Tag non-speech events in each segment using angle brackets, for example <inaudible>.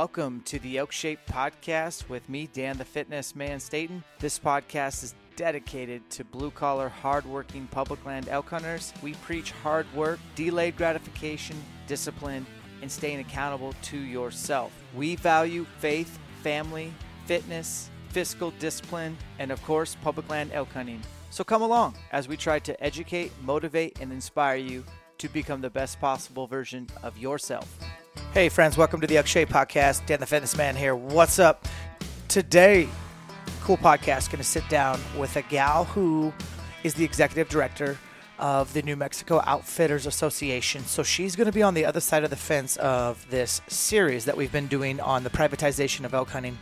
welcome to the Elk Shape Podcast with me, Dan the Fitness Man Staten. This podcast is dedicated to blue collar, hardworking public land elk hunters. We preach hard work, delayed gratification, discipline, and staying accountable to yourself. We value faith, family, fitness, fiscal discipline, and of course, public land elk hunting. So come along as we try to educate, motivate, and inspire you to become the best possible version of yourself. Hey, friends, welcome to the Elk Shape Podcast. Dan the Fitness Man here. What's up? Today, cool podcast, going to sit down with a gal who is the executive director of the New Mexico Outfitters Association. So she's going to be on the other side of the fence of this series that we've been doing on the privatization of elk hunting.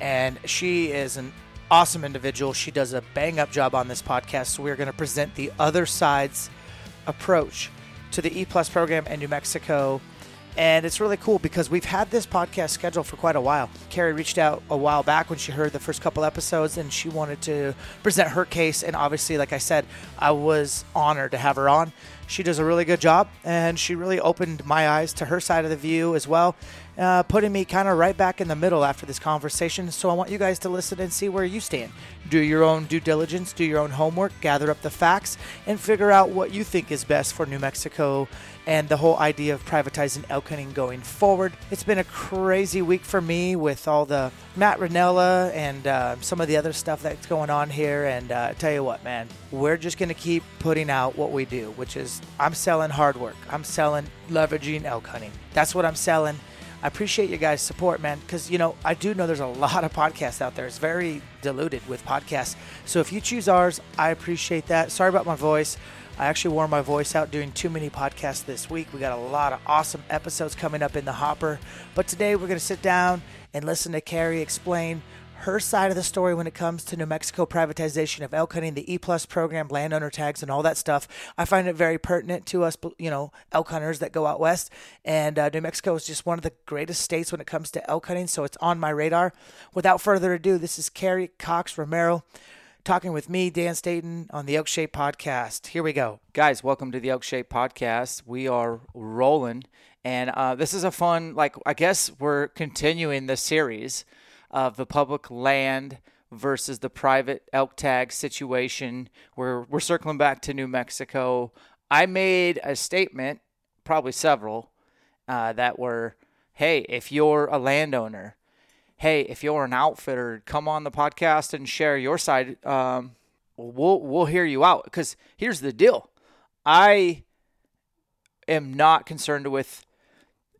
And she is an awesome individual. She does a bang up job on this podcast. So we're going to present the other side's approach to the E Plus program in New Mexico. And it's really cool because we've had this podcast scheduled for quite a while. Kerrie reached out a while back when she heard the first couple episodes and she wanted to present her case. And obviously, like I said, I was honored to have her on. She does a really good job and she really opened my eyes to her side of the view as well, uh, putting me kind of right back in the middle after this conversation. So I want you guys to listen and see where you stand. Do your own due diligence, do your own homework, gather up the facts, and figure out what you think is best for New Mexico and the whole idea of privatizing elk hunting going forward. It's been a crazy week for me with all the Matt Rinella and uh, some of the other stuff that's going on here. And uh, tell you what, man, we're just going to keep putting out what we do, which is I'm selling hard work. I'm selling leveraging elk hunting. That's what I'm selling. I appreciate you guys' support, man, because, you know, I do know there's a lot of podcasts out there. It's very diluted with podcasts. So if you choose ours, I appreciate that. Sorry about my voice. I actually wore my voice out doing too many podcasts this week. We got a lot of awesome episodes coming up in the hopper. But today we're going to sit down and listen to Kerrie explain her side of the story when it comes to New Mexico privatization of elk hunting, the E Plus program, landowner tags, and all that stuff. I find it very pertinent to us, you know, elk hunters that go out west. And uh, New Mexico is just one of the greatest states when it comes to elk hunting, so it's on my radar. Without further ado, this is Kerrie Cox Romero talking with me, Dan Staten, on the Elk Shape Podcast. Here we go. Guys, welcome to the Elk Shape Podcast. We are rolling. And uh, this is a fun, like, I guess we're continuing the series of the public land versus the private elk tag situation. We're, we're circling back to New Mexico. I made a statement, probably several, uh, that were hey, if you're a landowner, hey, if you're an outfitter, come on the podcast and share your side. Um, we'll we'll hear you out because here's the deal. I am not concerned with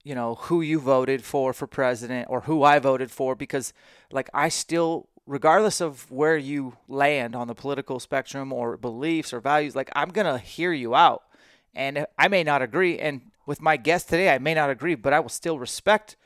you know who you voted for for president or who I voted for because like I still regardless of where you land on the political spectrum or beliefs or values like I'm going to hear you out and I may not agree and with my guest today I may not agree but I will still respect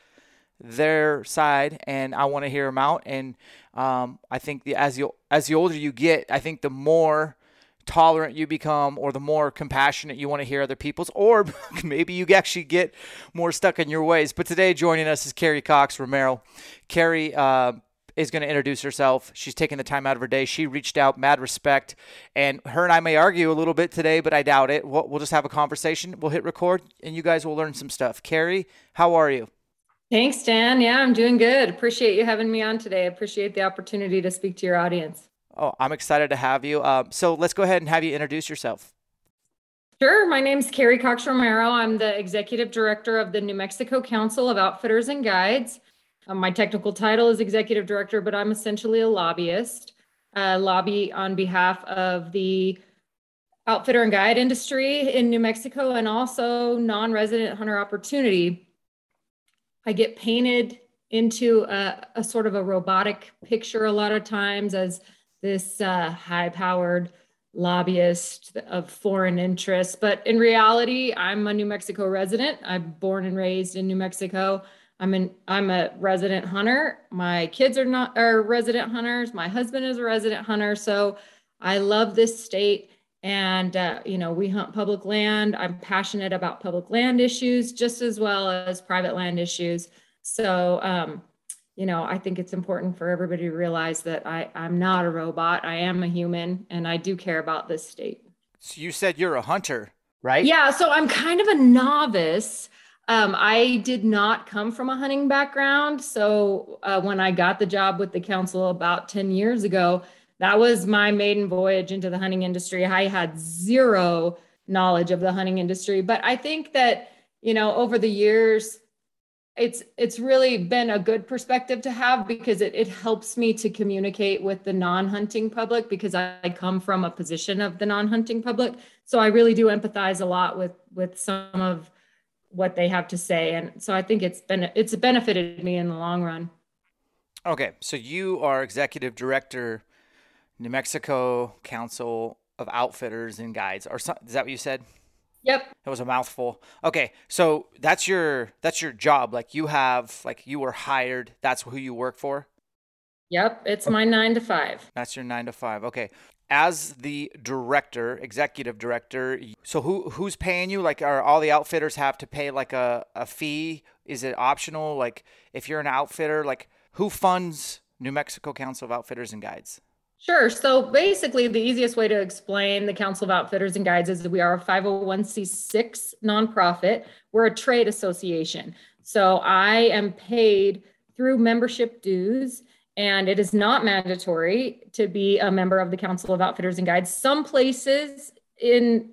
their side, and I want to hear them out. And um, I think the, as you as the older you get, I think the more tolerant you become or the more compassionate you want to hear other people's or <laughs> maybe you actually get more stuck in your ways but today joining us is kerrie cox romero kerrie uh, is going to introduce herself she's taking the time out of her day she reached out mad respect and her and i may argue a little bit today but i doubt it we'll, we'll just have a conversation we'll hit record and you guys will learn some stuff kerrie how are you Thanks, Dan. Yeah, I'm doing good. Appreciate you having me on today. Appreciate the opportunity to speak to your audience. Oh, I'm excited to have you. Uh, so let's go ahead and have you introduce yourself. Sure. My name is Kerrie Cox Romero. I'm the executive director of the New Mexico Council of Outfitters and Guides. Um, my technical title is executive director, but I'm essentially a lobbyist. Lobby on behalf of the outfitter and guide industry in New Mexico and also non resident hunter opportunity. I get painted into a, a, sort of a robotic picture a lot of times as this uh, high powered lobbyist of foreign interests. But in reality, I'm a New Mexico resident. I'm born and raised in New Mexico. I'm an I'm a resident hunter. My kids are not are resident hunters. My husband is a resident hunter. So I love this state and uh, you know we hunt public land i'm passionate about public land issues just as well as private land issues so um, you know i think it's important for everybody to realize that I, i'm not a robot. I am a human and i do care about this state. So you said you're a hunter right? Yeah so i'm kind of a novice. Um, I did not come from a hunting background. So uh, when I got the job with the council about 10 years ago, that was my maiden voyage into the hunting industry. I had zero knowledge of the hunting industry, but I think that, you know, over the years, it's it's really been a good perspective to have because it, it helps me to communicate with the non-hunting public because I, I come from a position of the non-hunting public. So i really do empathize a lot with with some of what they have to say. And so i think it's been it's benefited me in the long run. Okay. So you are executive director new mexico council of outfitters and guides. Or is that what you said Yep. That was a mouthful. Okay, so that's your that's your job. Like you have like you were hired. That's who you work for. Yep, it's my nine to five. That's your nine to five. Okay. As the director, executive director, so who who's paying you? Like, are all the outfitters have to pay like a, a fee? Is it optional? Like, if you're an outfitter, like who funds New Mexico Council of Outfitters and Guides? Sure. So basically, the easiest way to explain the Council of Outfitters and Guides is that we are a 501c6 nonprofit. We're a trade association. So I am paid through membership dues, and it is not mandatory to be a member of the Council of Outfitters and Guides. Some places in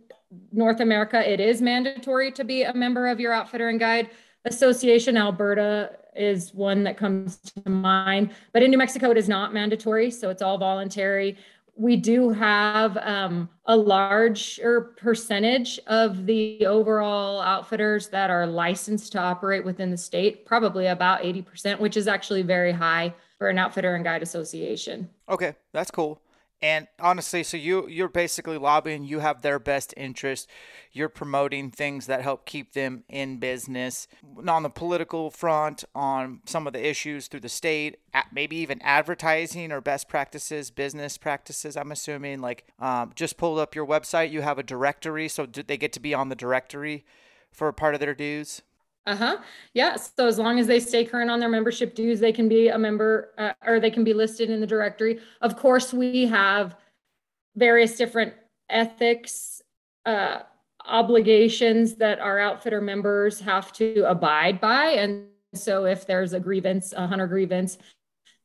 North America, it is mandatory to be a member of your outfitter and guide association. Alberta is one that comes to mind. But in New Mexico, it is not mandatory, so it's all voluntary. We do have um, a larger percentage of the overall outfitters that are licensed to operate within the state, probably about 80%, which is actually very high for an outfitter and guide association. Okay, that's cool. And honestly, so you you're basically lobbying. You have their best interest. You're promoting things that help keep them in business on the political front, on some of the issues through the state, maybe even advertising or best practices, business practices. I'm assuming like um, just pulled up your website. You have a directory, so they get to be on the directory for part of their dues. Uh-huh. Yeah. So as long as they stay current on their membership dues, they can be a member uh, or they can be listed in the directory. Of course, we have various different ethics uh, obligations that our outfitter members have to abide by. And so if there's a grievance, a hunter grievance,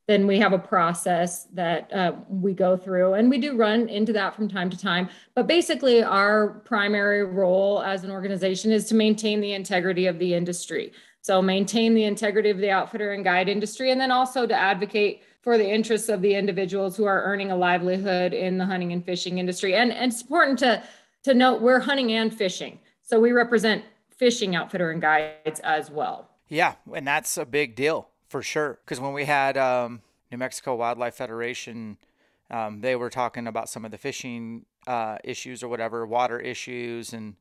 then we have a process that uh, we go through and we do run into that from time to time. But basically our primary role as an organization is to maintain the integrity of the industry. So maintain the integrity of the outfitter and guide industry and then also to advocate for the interests of the individuals who are earning a livelihood in the hunting and fishing industry. And, and it's important to to note we're hunting and fishing. So we represent fishing outfitter and guides as well. Yeah and that's a big deal for sure. Because when we had um, New Mexico Wildlife Federation, um, they were talking about some of the fishing uh, issues or whatever, water issues, and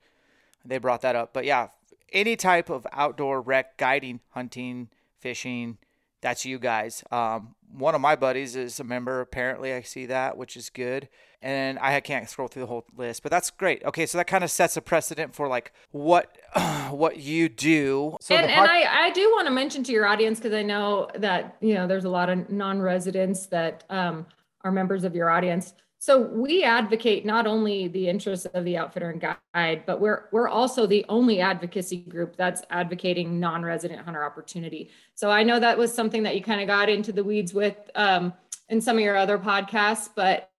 they brought that up. But yeah, any type of outdoor rec, guiding, hunting, fishing, that's you guys. Um, one of my buddies is a member. Apparently, I see that, which is good. And I can't scroll through the whole list, but that's great. Okay, so that kind of sets a precedent for like what <clears throat> what you do. So and, and I, I do want to mention to your audience because I know that you know there's a lot of non-residents that um, are members of your audience. So we advocate not only the interests of the outfitter and guide, but we're we're also the only advocacy group that's advocating non-resident hunter opportunity. So I know that was something that you kind of got into the weeds with um, in some of your other podcasts, but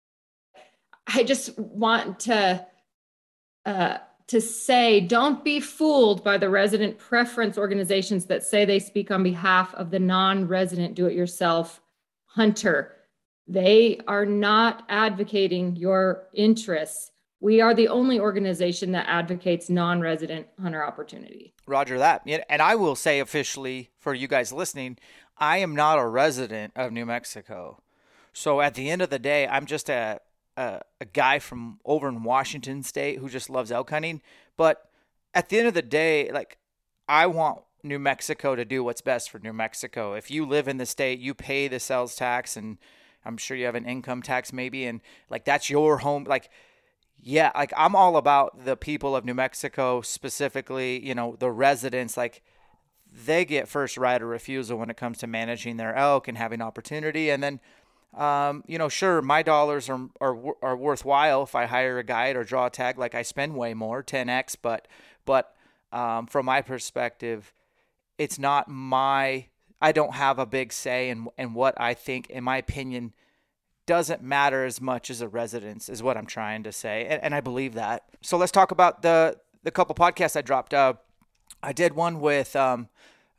I just want to uh, to say don't be fooled by the resident preference organizations that say they speak on behalf of the non-resident do-it-yourself hunter they are not advocating your interests. We are the only organization that advocates non resident hunter opportunity. Roger that. And I will say officially for you guys listening, I am not a resident of New Mexico. So at the end of the day, I'm just a, a, a guy from over in Washington state who just loves elk hunting. But at the end of the day, like, I want New Mexico to do what's best for New Mexico. If you live in the state, you pay the sales tax and I'm sure you have an income tax maybe, and like that's your home. Like, yeah, like I'm all about the people of New Mexico, specifically, you know, the residents. Like, they get first right of refusal when it comes to managing their elk and having opportunity. And then, um, you know, sure, my dollars are, are are worthwhile if I hire a guide or draw a tag. Like I spend way more, 10x, but but um, from my perspective, it's not my. I don't have a big say in in what I think. In my opinion, doesn't matter as much as a residence is what I'm trying to say, and, and I believe that. So let's talk about the the couple podcasts I dropped. Uh, I did one with um,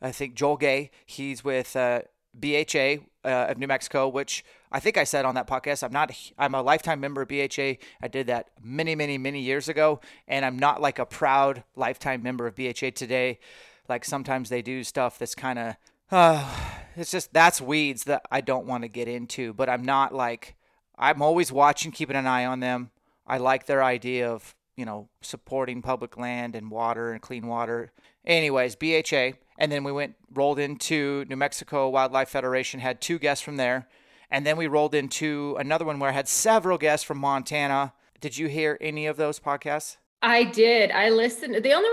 I think Joel Gay. He's with uh, BHA uh, of New Mexico, which I think I said on that podcast. I'm not. I'm a lifetime member of BHA. I did that many, many, many years ago, and I'm not like a proud lifetime member of BHA today. Like sometimes they do stuff that's kind of. Uh, <sighs> it's just that's weeds that I don't want to get into. But I'm not like. I'm always watching, keeping an eye on them. I like their idea of you know supporting public land and water and clean water. Anyways, BHA and then we went rolled into New Mexico Wildlife Federation, had two guests from there, and then we rolled into another one where I had several guests from Montana. Did you hear any of those podcasts? I did. I listened. The only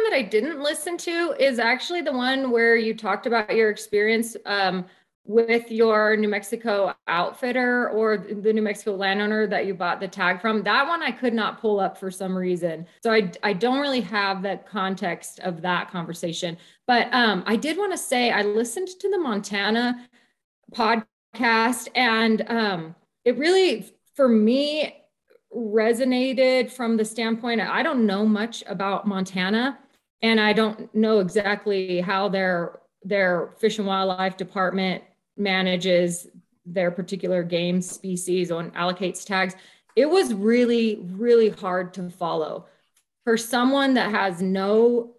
that I didn't listen to is actually the one where you talked about your experience um, with your New Mexico outfitter or the New Mexico landowner that you bought the tag from. That one I could not pull up for some reason. So I, I don't really have the context of that conversation. But um, I did want to say I listened to the Montana podcast and um, it really, for me, resonated from the standpoint I don't know much about Montana and I don't know exactly how their their fish and wildlife department manages their particular game species or allocates tags. It was really, really hard to follow. For someone that has no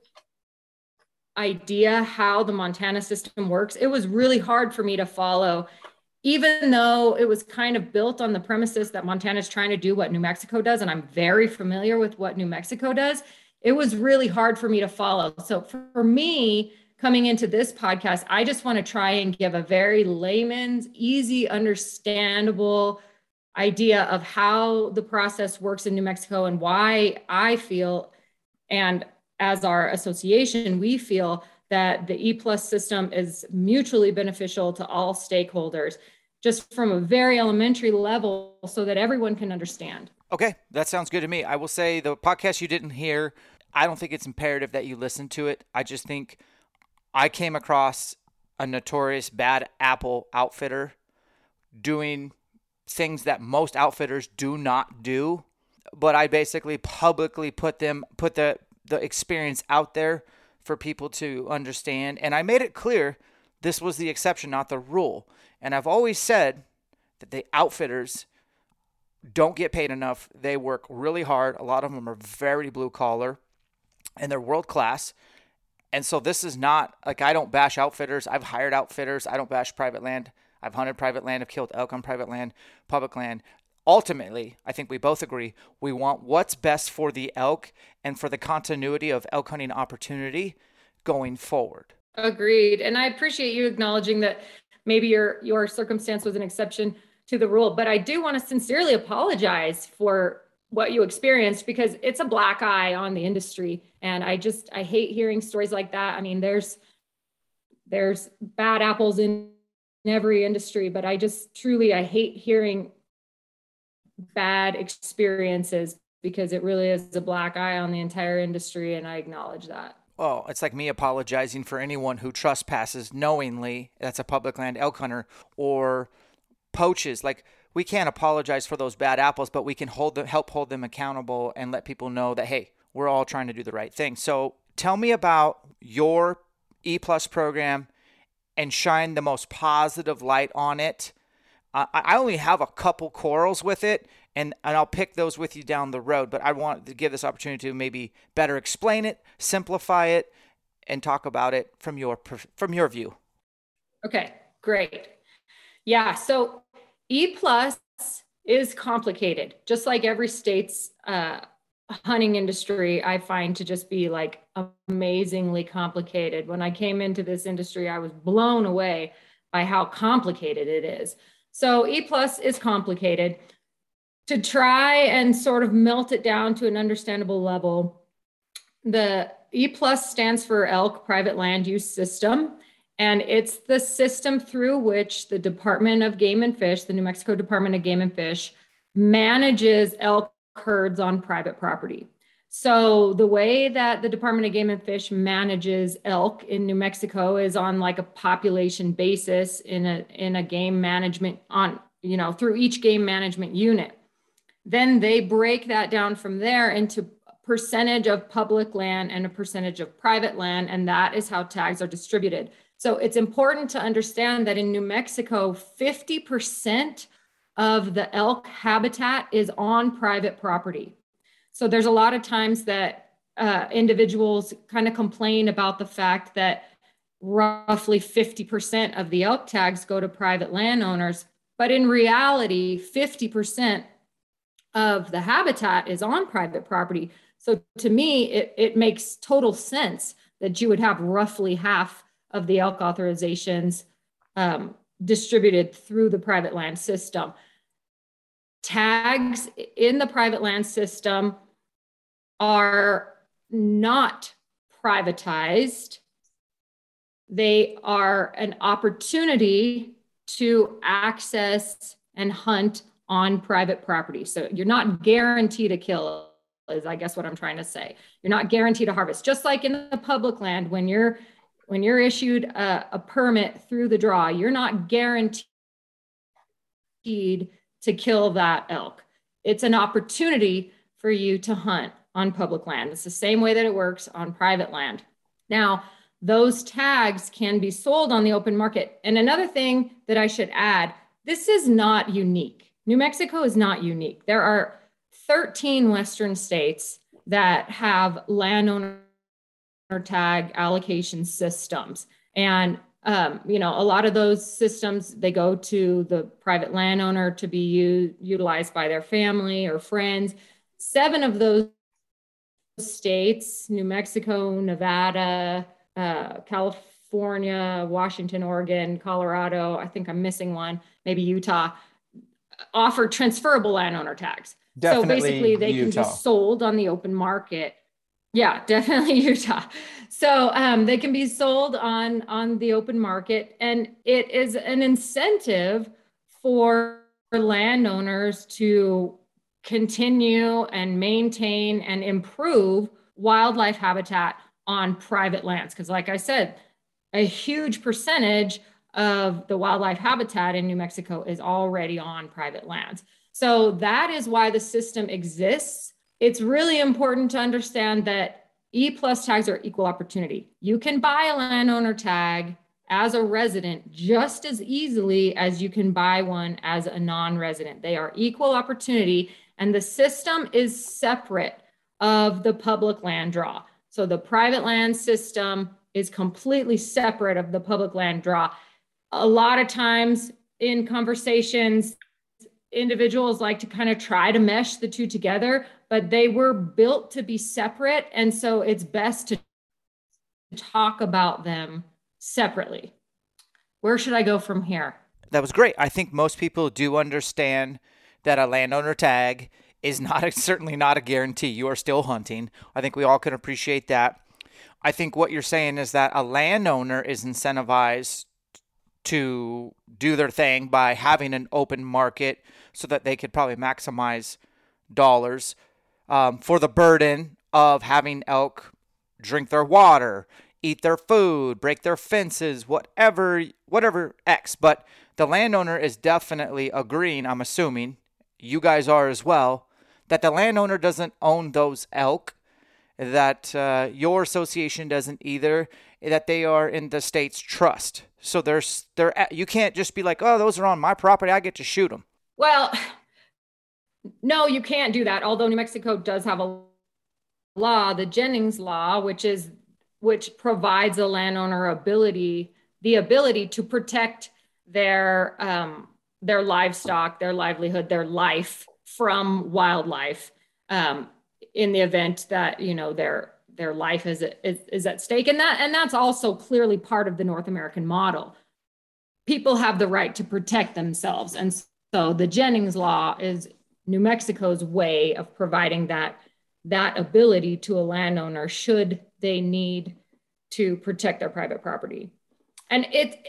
idea how the Montana system works, it was really hard for me to follow, even though it was kind of built on the premises that Montana is trying to do what New Mexico does. And I'm very familiar with what New Mexico does. It was really hard for me to follow. So for me, coming into this podcast, I just want to try and give a very layman's, easy, understandable idea of how the process works in New Mexico and why I feel, and as our association, we feel that the E plus system is mutually beneficial to all stakeholders, just from a very elementary level so that everyone can understand. Okay, that sounds good to me. I will say the podcast you didn't hear, I don't think it's imperative that you listen to it. I just think I came across a notorious bad apple outfitter doing things that most outfitters do not do but I basically publicly put them put the the experience out there for people to understand. And I made it clear this was the exception not the rule. And I've always said that the outfitters don't get paid enough. They work really hard. A lot of them are very blue collar and they're world class and so this is not like I don't bash outfitters. I've hired outfitters. I don't bash private land. I've hunted private land. I've killed elk on private land, public land. Ultimately, I think we both agree we want what's best for the elk and for the continuity of elk hunting opportunity going forward. Agreed. And I appreciate you acknowledging that maybe your your circumstance was an exception to the rule, but I do want to sincerely apologize for what you experienced because it's a black eye on the industry. And i just i hate hearing stories like that. I mean there's there's bad apples in every industry but i just truly i hate hearing bad experiences because it really is a black eye on the entire industry and i acknowledge that. Well, it's like me apologizing for anyone who trespasses knowingly, that's a public land elk hunter, or poaches. Like, we can't apologize for those bad apples, but we can hold them, help hold them accountable and let people know that hey, we're all trying to do the right thing. So tell me about your E plus program and shine the most positive light on it. Uh, I only have a couple quarrels with it, and, and I'll pick those with you down the road. But I want to give this opportunity to maybe better explain it, simplify it, and talk about it from your from your view. Okay, great. Yeah, so E plus is complicated, just like every state's uh, hunting industry. I find to just be like amazingly complicated. When I came into this industry, I was blown away by how complicated it is. So E plus is complicated. To try and sort of melt it down to an understandable level, the E plus stands for elk private land use system. And it's the system through which the Department of Game and Fish, the New Mexico Department of Game and Fish, manages elk herds on private property. So the way that the Department of Game and Fish manages elk in New Mexico is on like a population basis in a in a game management on you know through each game management unit. Then they break that down from there into percentage of public land and a percentage of private land and that is how tags are distributed. So it's important to understand that in New Mexico 50% of the elk habitat is on private property. So there's a lot of times that uh, individuals kind of complain about the fact that roughly 50% of the elk tags go to private landowners. But in reality, 50% of the habitat is on private property. So to me, it, it makes total sense that you would have roughly half of the elk authorizations um, distributed through the private land system. Tags in the private land system are not privatized. They are an opportunity to access and hunt on private property. So you're not guaranteed a kill, is I guess what I'm trying to say. You're not guaranteed a harvest. Just like in the public land, when you're when you're issued a, a permit through the draw, you're not guaranteed to kill that elk. It's an opportunity for you to hunt on public land. It's the same way that it works on private land. Now, those tags can be sold on the open market. And another thing that I should add this is not unique. New Mexico is not unique. There are 13 Western states that have landowner tag allocation systems. And um, you know, a lot of those systems they go to the private landowner to be u- utilized by their family or friends. Seven of those states New Mexico, Nevada, uh, California, Washington, Oregon, Colorado. I think I'm missing one, maybe Utah, offer transferable landowner tags. Definitely so basically, they Utah. can be sold on the open market. Yeah, <laughs> definitely Utah. So um, they can be sold on on the open market, and it is an incentive for landowners to continue and maintain and improve wildlife habitat on private lands. Because, like I said, a huge percentage of the wildlife habitat in New Mexico is already on private lands. So, that is why the system exists. It's really important to understand that E plus tags are equal opportunity. You can buy a landowner tag as a resident just as easily as you can buy one as a non resident. They are equal opportunity and the system is separate of the public land draw. So the private land system is completely separate of the public land draw. A lot of times in conversations, individuals like to kind of try to mesh the two together, but they were built to be separate. And so it's best to talk about them separately. Where should I go from here? That was great. I think most people do understand that a landowner tag is not a, certainly not a guarantee. You are still hunting. I think we all can appreciate that. I think what you're saying is that a landowner is incentivized to do their thing by having an open market so that they could probably maximize dollars um, for the burden of having elk drink their water, eat their food, break their fences, whatever, whatever X. But the landowner is definitely agreeing, I'm assuming, you guys are as well, that the landowner doesn't own those elk, that uh, your association doesn't either, that they are in the state's trust. So there's there you can't just be like, oh, those are on my property, I get to shoot them. Well, no, you can't do that. Although New Mexico does have a law, the Jennings law, which is which provides a landowner ability the ability to protect their um, their livestock, their livelihood, their life from wildlife um, in the event that you know their their life is, is is at stake, and that and that's also clearly part of the North American model. People have the right to protect themselves, and so the Jennings Law is New Mexico's way of providing that that ability to a landowner should they need to protect their private property. And it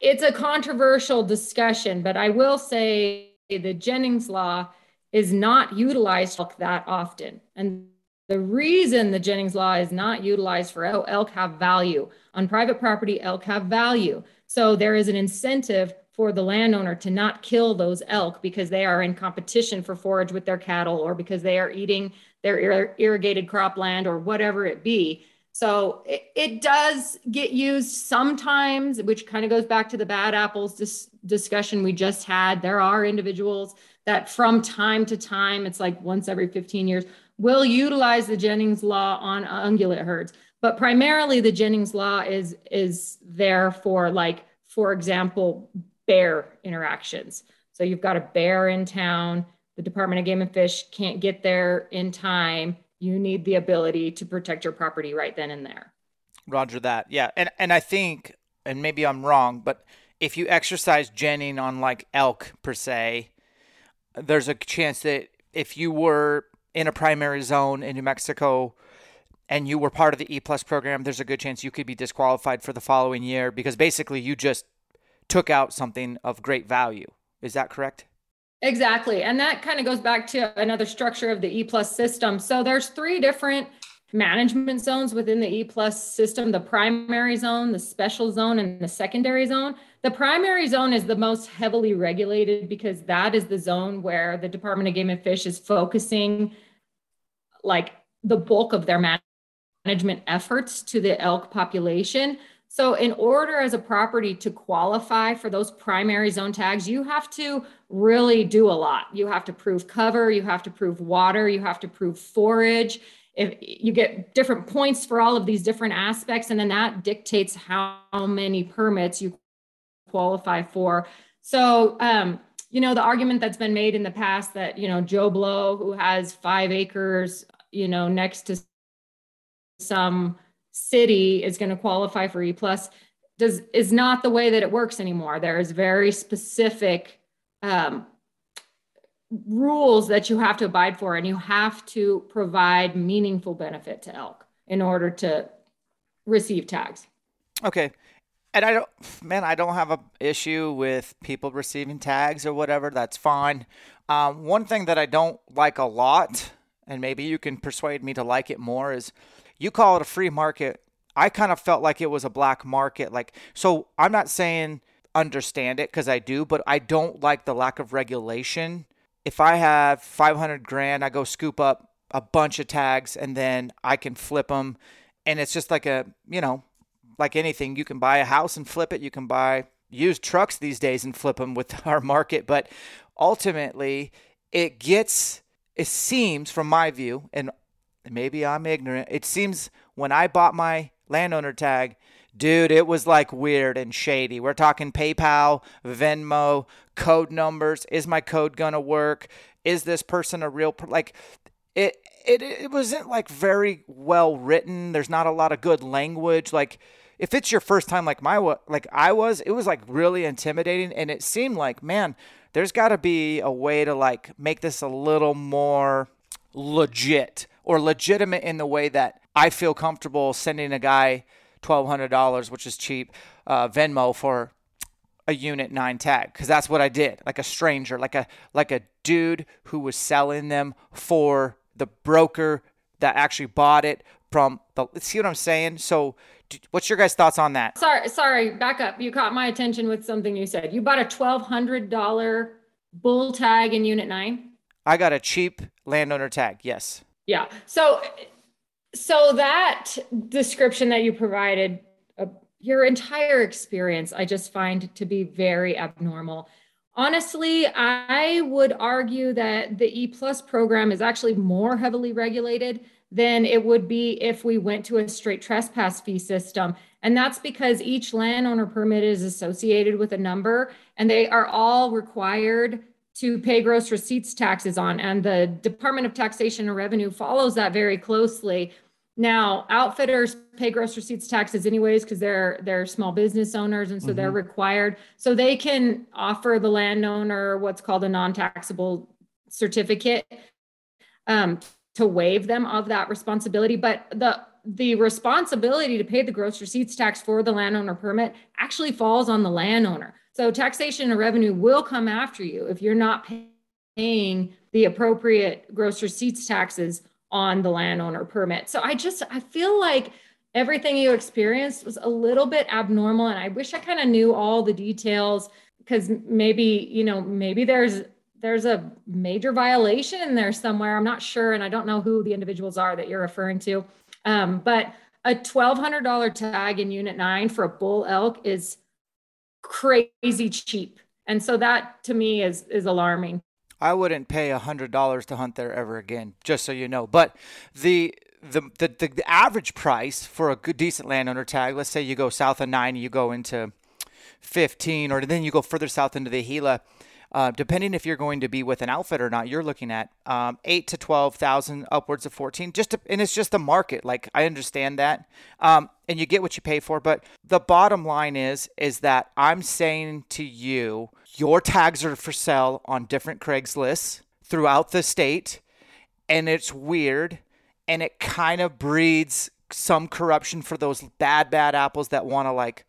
it's a controversial discussion, but I will say the Jennings law is not utilized that often. And The reason the Jennings Law is not utilized for oh, elk have value. On private property, elk have value. So there is an incentive for the landowner to not kill those elk because they are in competition for forage with their cattle or because they are eating their ir- irrigated cropland or whatever it be. So it, it, does get used sometimes, which kind of goes back to the bad apples dis- discussion we just had. There are individuals that from time to time, it's like once every 15 years, will utilize the Jennings law on ungulate herds. But primarily the Jennings law is is there for like, for example, bear interactions. So you've got a bear in town, the Department of Game and Fish can't get there in time. You need the ability to protect your property right then and there. Roger that. Yeah. And and I think and maybe I'm wrong, but if you exercise jenning on like elk per se, there's a chance that if you were in a primary zone in New Mexico and you were part of the E plus program, there's a good chance you could be disqualified for the following year because basically you just took out something of great value. Is that correct? Exactly. And that kind of goes back to another structure of the E plus system. So there's three different management zones within the E plus system, the primary zone, the special zone, and the secondary zone. The primary zone is the most heavily regulated because that is the zone where the Department of Game and Fish is focusing like the bulk of their management efforts to the elk population. So, in order as a property to qualify for those primary zone tags, you have to really do a lot. You have to prove cover, you have to prove water, you have to prove forage. If you get different points for all of these different aspects, and then that dictates how many permits you qualify for. So, um, you know, the argument that's been made in the past that, you know, Joe Blow, who has five acres, you know, next to some city is going to qualify for E plus does is not the way that it works anymore. There is very specific um, rules that you have to abide for, and you have to provide meaningful benefit to elk in order to receive tags. Okay. And I don't, man, I don't have a issue with people receiving tags or whatever. That's fine. Um, one thing that I don't like a lot, and maybe you can persuade me to like it more, is you call it a free market. I kind of felt like it was a black market. Like, so I'm not saying understand it because I do, but I don't like the lack of regulation. If I have 500 grand, I go scoop up a bunch of tags and then I can flip them. And it's just like a, you know, like anything, you can buy a house and flip it. You can buy used trucks these days and flip them with <laughs> our market. But ultimately, it gets, it seems from my view, and maybe I'm ignorant. It seems when I bought my landowner tag, dude, it was like weird and shady. We're talking PayPal, Venmo, code numbers. Is my code gonna work? Is this person a real per-? like? It it it wasn't like very well written. There's not a lot of good language. Like if it's your first time, like my like I was, it was like really intimidating, and it seemed like man, there's got to be a way to like make this a little more legit or legitimate in the way that I feel comfortable sending a guy $1,200, which is cheap, uh, Venmo for a unit nine tag because that's what I did like a stranger like a like a dude who was selling them for the broker that actually bought it from the see what I'm saying? So what's your guys thoughts on that? Sorry sorry back up. You caught my attention with something you said. You bought a $1200 bull tag in unit 9 I got a cheap landowner tag yes yeah. So, so that description that you provided, uh, your entire experience, I just find to be very abnormal. Honestly, I would argue that the E plus program is actually more heavily regulated than it would be if we went to a straight trespass fee system. And that's because each landowner permit is associated with a number and they are all required to pay gross receipts taxes on. And the Department of Taxation and Revenue follows that very closely. Now, outfitters pay gross receipts taxes anyways because they're they're small business owners and so mm-hmm. they're required. So they can offer the landowner what's called a non-taxable certificate um, to waive them of that responsibility. But the the responsibility to pay the gross receipts tax for the landowner permit actually falls on the landowner. So taxation and revenue will come after you if you're not paying the appropriate gross receipts taxes on the landowner permit. So I just I feel like everything you experienced was a little bit abnormal and I wish I kind of knew all the details because maybe, you know, maybe there's there's a major violation in there somewhere. I'm not sure and I don't know who the individuals are that you're referring to. Um, but a $1200 tag in unit 9 for a bull elk is crazy cheap. And so that to me is is alarming. I wouldn't pay a hundred dollars to hunt there ever again, just so you know. But the the, the the average price for a good decent landowner tag, let's say you go south of nine, you go into fifteen, or then you go further south into the Gila, uh, depending if you're going to be with an outfit or not, you're looking at um, eight to twelve thousand, upwards of fourteen. Just to, and it's just the market. Like I understand that, um, and you get what you pay for. But the bottom line is, is that I'm saying to you, your tags are for sale on different Craigslist throughout the state, and it's weird, and it kind of breeds some corruption for those bad, bad apples that want to like.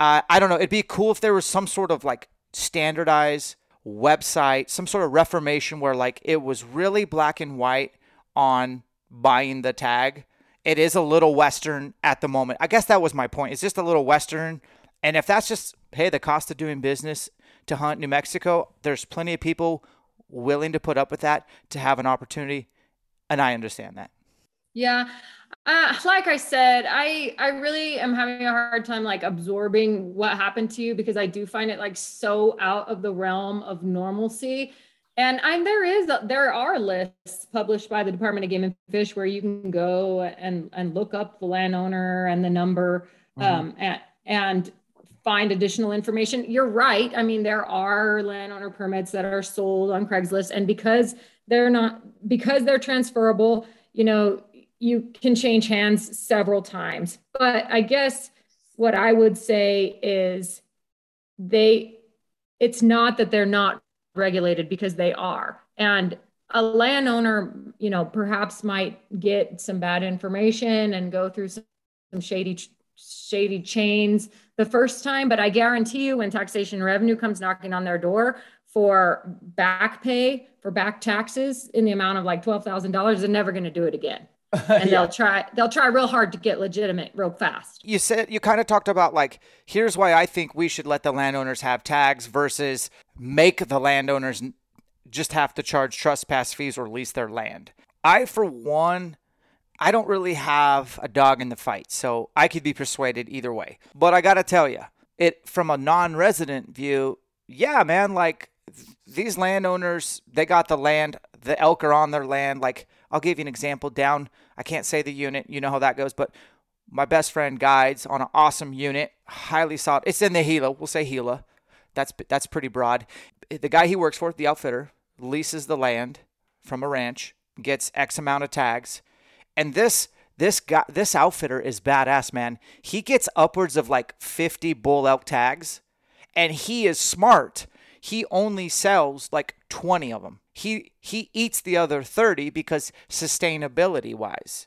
Uh, I don't know. It'd be cool if there was some sort of like standardized website, some sort of reformation where like it was really black and white on buying the tag. It is a little western at the moment. I guess that was my point. It's just a little western. And if that's just hey, the cost of doing business to hunt New Mexico, there's plenty of people willing to put up with that to have an opportunity, and I understand that. Yeah, uh, like I said, I I really am having a hard time like absorbing what happened to you because I do find it like so out of the realm of normalcy. And I'm there is there are lists published by the Department of Game and Fish where you can go and and look up the landowner and the number mm-hmm. um, and and find additional information. You're right. I mean, there are landowner permits that are sold on Craigslist, and because they're not because they're transferable, you know, you can change hands several times. But I guess what I would say is they it's not that they're not regulated because they are. And a landowner, you know, perhaps might get some bad information and go through some, some shady shady chains the first time, but I guarantee you when taxation revenue comes knocking on their door, for back pay for back taxes in the amount of like $12,000 they're never going to do it again <laughs> and yeah. they'll try they'll try real hard to get legitimate real fast. You said you kind of talked about like here's why I think we should let the landowners have tags versus make the landowners just have to charge trespass fees or lease their land. I for one I don't really have a dog in the fight, so I could be persuaded either way. But I got to tell you, it from a non-resident view, yeah, man, like these landowners, they got the land, the elk are on their land like I'll give you an example down. I can't say the unit, you know how that goes, but my best friend guides on an awesome unit, highly sought. It's in the Gila. We'll say Gila. That's that's pretty broad. The guy he works for, the outfitter, leases the land from a ranch, gets X amount of tags, and this this guy this outfitter is badass, man. He gets upwards of like 50 bull elk tags, and he is smart. He only sells like 20 of them he he eats the other 30 because sustainability wise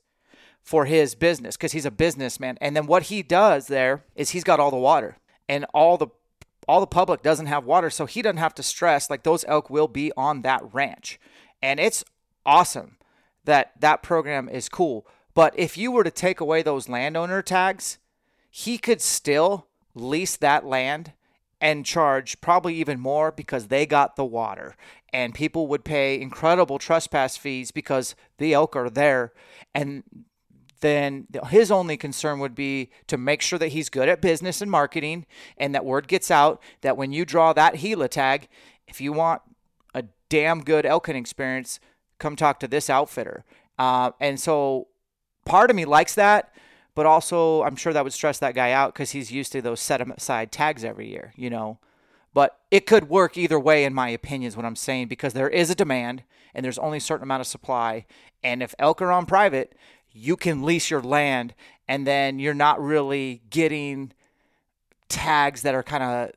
for his business because he's a businessman. And then what he does there is he's got all the water and all the all the public doesn't have water so he doesn't have to stress like those elk will be on that ranch. And it's awesome that that program is cool. But if you were to take away those landowner tags he could still lease that land and charge probably even more because they got the water and people would pay incredible trespass fees because the elk are there and then his only concern would be to make sure that he's good at business and marketing and that word gets out that when you draw that Gila tag, if you want a damn good elk hunting experience, come talk to this outfitter. Uh, and so part of me likes that, but also I'm sure that would stress that guy out because he's used to those set aside tags every year, you know. But it could work either way, in my opinion, is what I'm saying, because there is a demand and there's only a certain amount of supply. And if elk are on private, you can lease your land and then you're not really getting tags that are kind of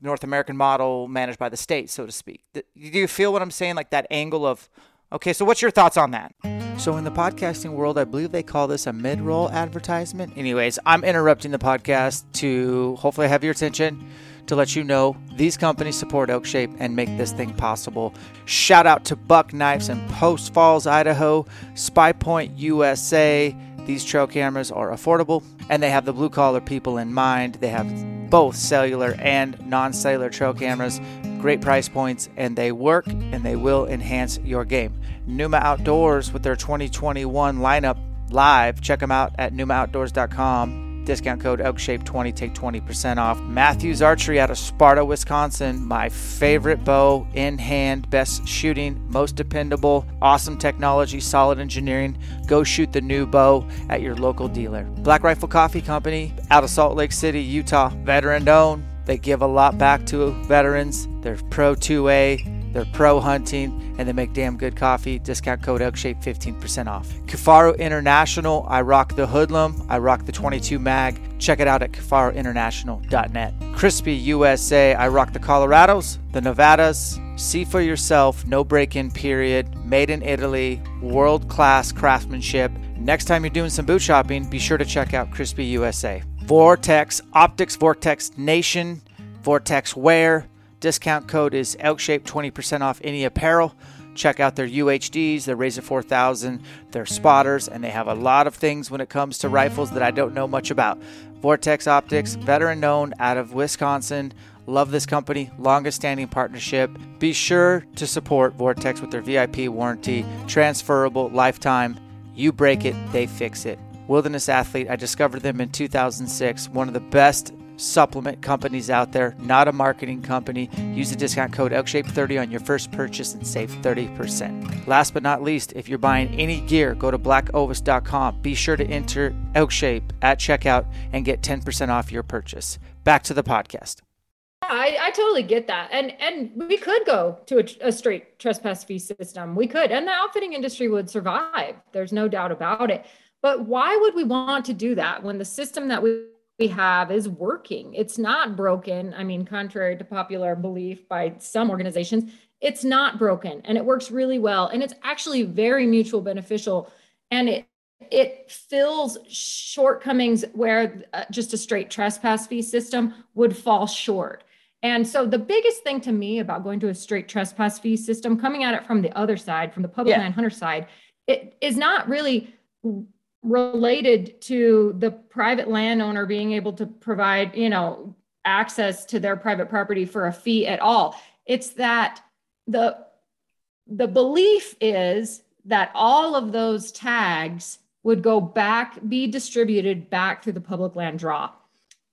North American model managed by the state, so to speak. Do you feel what I'm saying? Like that angle of, okay, so what's your thoughts on that? So, in the podcasting world, I believe they call this a mid roll advertisement. Anyways, I'm interrupting the podcast to hopefully have your attention to let you know these companies support Elk Shape and make this thing possible. Shout out to Buck Knives in Post Falls, Idaho, Spy Point USA. These trail cameras are affordable and they have the blue collar people in mind. They have both cellular and non cellular trail cameras, great price points, and they work and they will enhance your game. Numa Outdoors with their 2021 lineup live. Check them out at numaoutdoors.com. Discount code ElkShape20, take 20% off. Matthews Archery out of Sparta, Wisconsin. My favorite bow in hand, best shooting, most dependable, awesome technology, solid engineering. Go shoot the new bow at your local dealer. Black Rifle Coffee Company out of Salt Lake City, Utah. Veteran owned. They give a lot back to veterans. They're pro 2A they're pro hunting and they make damn good coffee. Discount code ElkShape 15% off. Kifaru International, I rock the Hoodlum, I rock the 22 mag. Check it out at kifaruinternational.net. Crispi USA, I rock the Colorados, the Nevadas. See for yourself, no break in period, made in Italy, world class craftsmanship. Next time you're doing some boot shopping, be sure to check out Crispi USA. Vortex Optics, Vortex Nation, Vortex Wear. Discount code is ElkShape, 20% off any apparel. Check out their UHDs, their Razor 4000, their spotters, and they have a lot of things when it comes to rifles that I don't know much about. Vortex Optics, veteran known out of Wisconsin. Love this company, longest standing partnership. Be sure to support Vortex with their VIP warranty, transferable, lifetime. You break it, they fix it. Wilderness Athlete, I discovered them in 2006. One of the best supplement companies out there, not a marketing company. Use the discount code ElkShape30 on your first purchase and save 30%. Last but not least, if you're buying any gear, go to blackovis.com. Be sure to enter ElkShape at checkout and get 10% off your purchase. Back to the podcast. I, I totally get that. And and we could go to a, a straight trespass fee system. We could. And the outfitting industry would survive. There's no doubt about it. But why would we want to do that when the system that we we have is working. It's not broken. I mean, contrary to popular belief by some organizations, it's not broken and it works really well. And it's actually very mutual beneficial. And it it fills shortcomings where uh, just a straight trespass fee system would fall short. And so the biggest thing to me about going to a straight trespass fee system, coming at it from the other side, from the public yeah. land hunter side, it is not really related to the private landowner being able to provide, you know, access to their private property for a fee at all. It's that the the belief is that all of those tags would go back, be distributed back through the public land draw.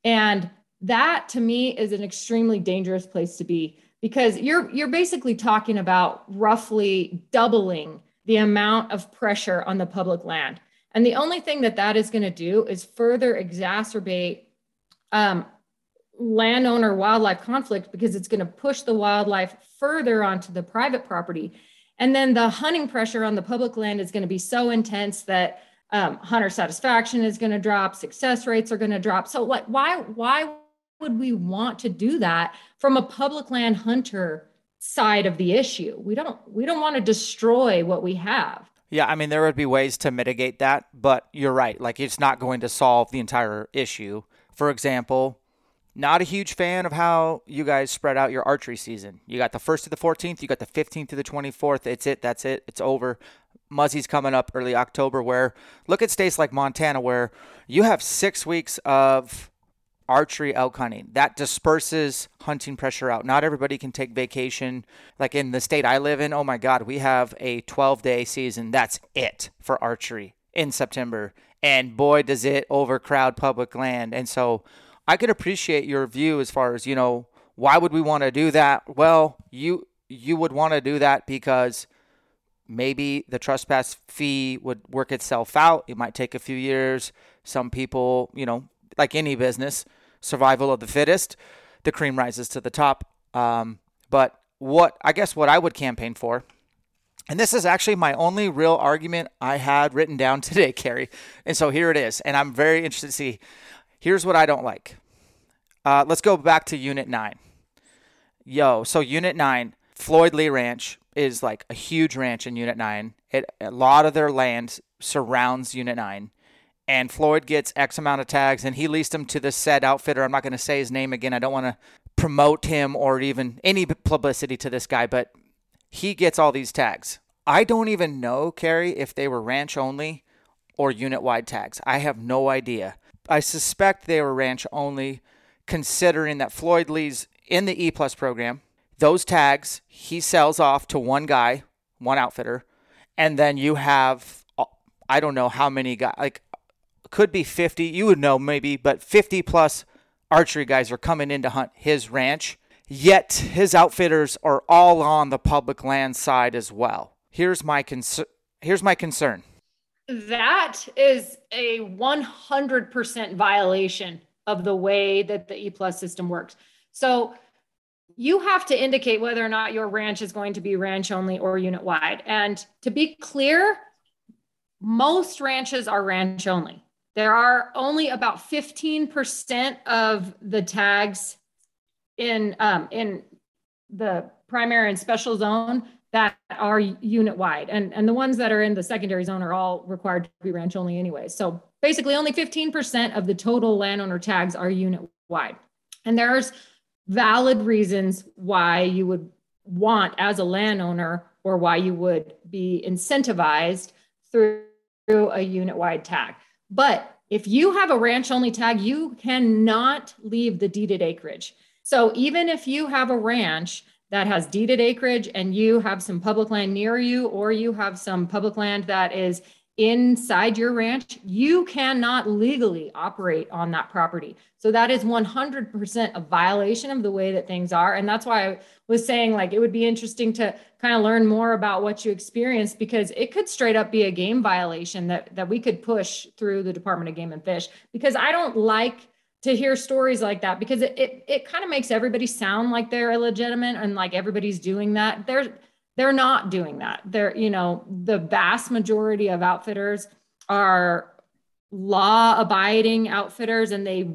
And that to me is an extremely dangerous place to be because you're you're basically talking about roughly doubling the amount of pressure on the public land. And the only thing that that is going to do is further exacerbate um, landowner wildlife conflict because it's going to push the wildlife further onto the private property. And then the hunting pressure on the public land is going to be so intense that um, hunter satisfaction is going to drop, success rates are going to drop. So, like, why why would we want to do that from a public land hunter side of the issue? We don't we don't want to destroy what we have. Yeah, I mean, there would be ways to mitigate that, but you're right. Like, it's not going to solve the entire issue. For example, not a huge fan of how you guys spread out your archery season. You got the 1st to the 14th, you got the 15th to the 24th. It's it, that's it, it's over. Muzzy's coming up early October, where look at states like Montana, where you have six weeks of archery elk hunting. That disperses hunting pressure out. Not everybody can take vacation. Like in the state I live in, oh my God, we have a 12 day season. That's it for archery in September. And boy, does it overcrowd public land. And so I could appreciate your view as far as, you know, why would we want to do that? Well, you you would want to do that because maybe the trespass fee would work itself out. It might take a few years. Some people, you know, like any business, survival of the fittest. The cream rises to the top. Um, but what I guess what I would campaign for, and this is actually my only real argument I had written down <laughs> today, Kerrie. And so here it is. And I'm very interested to see. Here's what I don't like. Uh, let's go back to Unit 9. Yo, so Unit 9, Floyd Lee Ranch is like a huge ranch in Unit 9. It, a lot of their land surrounds Unit 9 and Floyd gets X amount of tags, and he leased them to the said outfitter. I'm not going to say his name again. I don't want to promote him or even any publicity to this guy, but he gets all these tags. I don't even know, Kerrie, if they were ranch only or unit wide tags. I have no idea. I suspect they were ranch only, considering that Floyd Lee's in the E Plus program. Those tags he sells off to one guy, one outfitter, and then you have uh, I don't know how many guys like could be 50. You would know maybe, but 50 plus archery guys are coming in to hunt his ranch. Yet his outfitters are all on the public land side as well. Here's my concern. Here's my concern. That is a 100% violation of the way that the E plus system works. So you have to indicate whether or not your ranch is going to be ranch only or unit wide. And to be clear, most ranches are ranch only. There are only about 15% of the tags in um, in the primary and special zone that are unit wide and and the ones that are in the secondary zone are all required to be ranch only anyway. So basically only 15% of the total landowner tags are unit wide and there's valid reasons why you would want as a landowner or why you would be incentivized through a unit wide tag but if you have a ranch only tag, you cannot leave the deeded acreage. So even if you have a ranch that has deeded acreage and you have some public land near you, or you have some public land that is inside your ranch, you cannot legally operate on that property. So that is 100% a violation of the way that things are. And that's why I was saying, like, it would be interesting to kind of learn more about what you experienced because it could straight up be a game violation that, that we could push through the Department of Game and Fish. Because I don't like to hear stories like that because it, it, it kind of makes everybody sound like they're illegitimate and like everybody's doing that. There's they're not doing that. They're, you know, the vast majority of outfitters are law abiding outfitters and they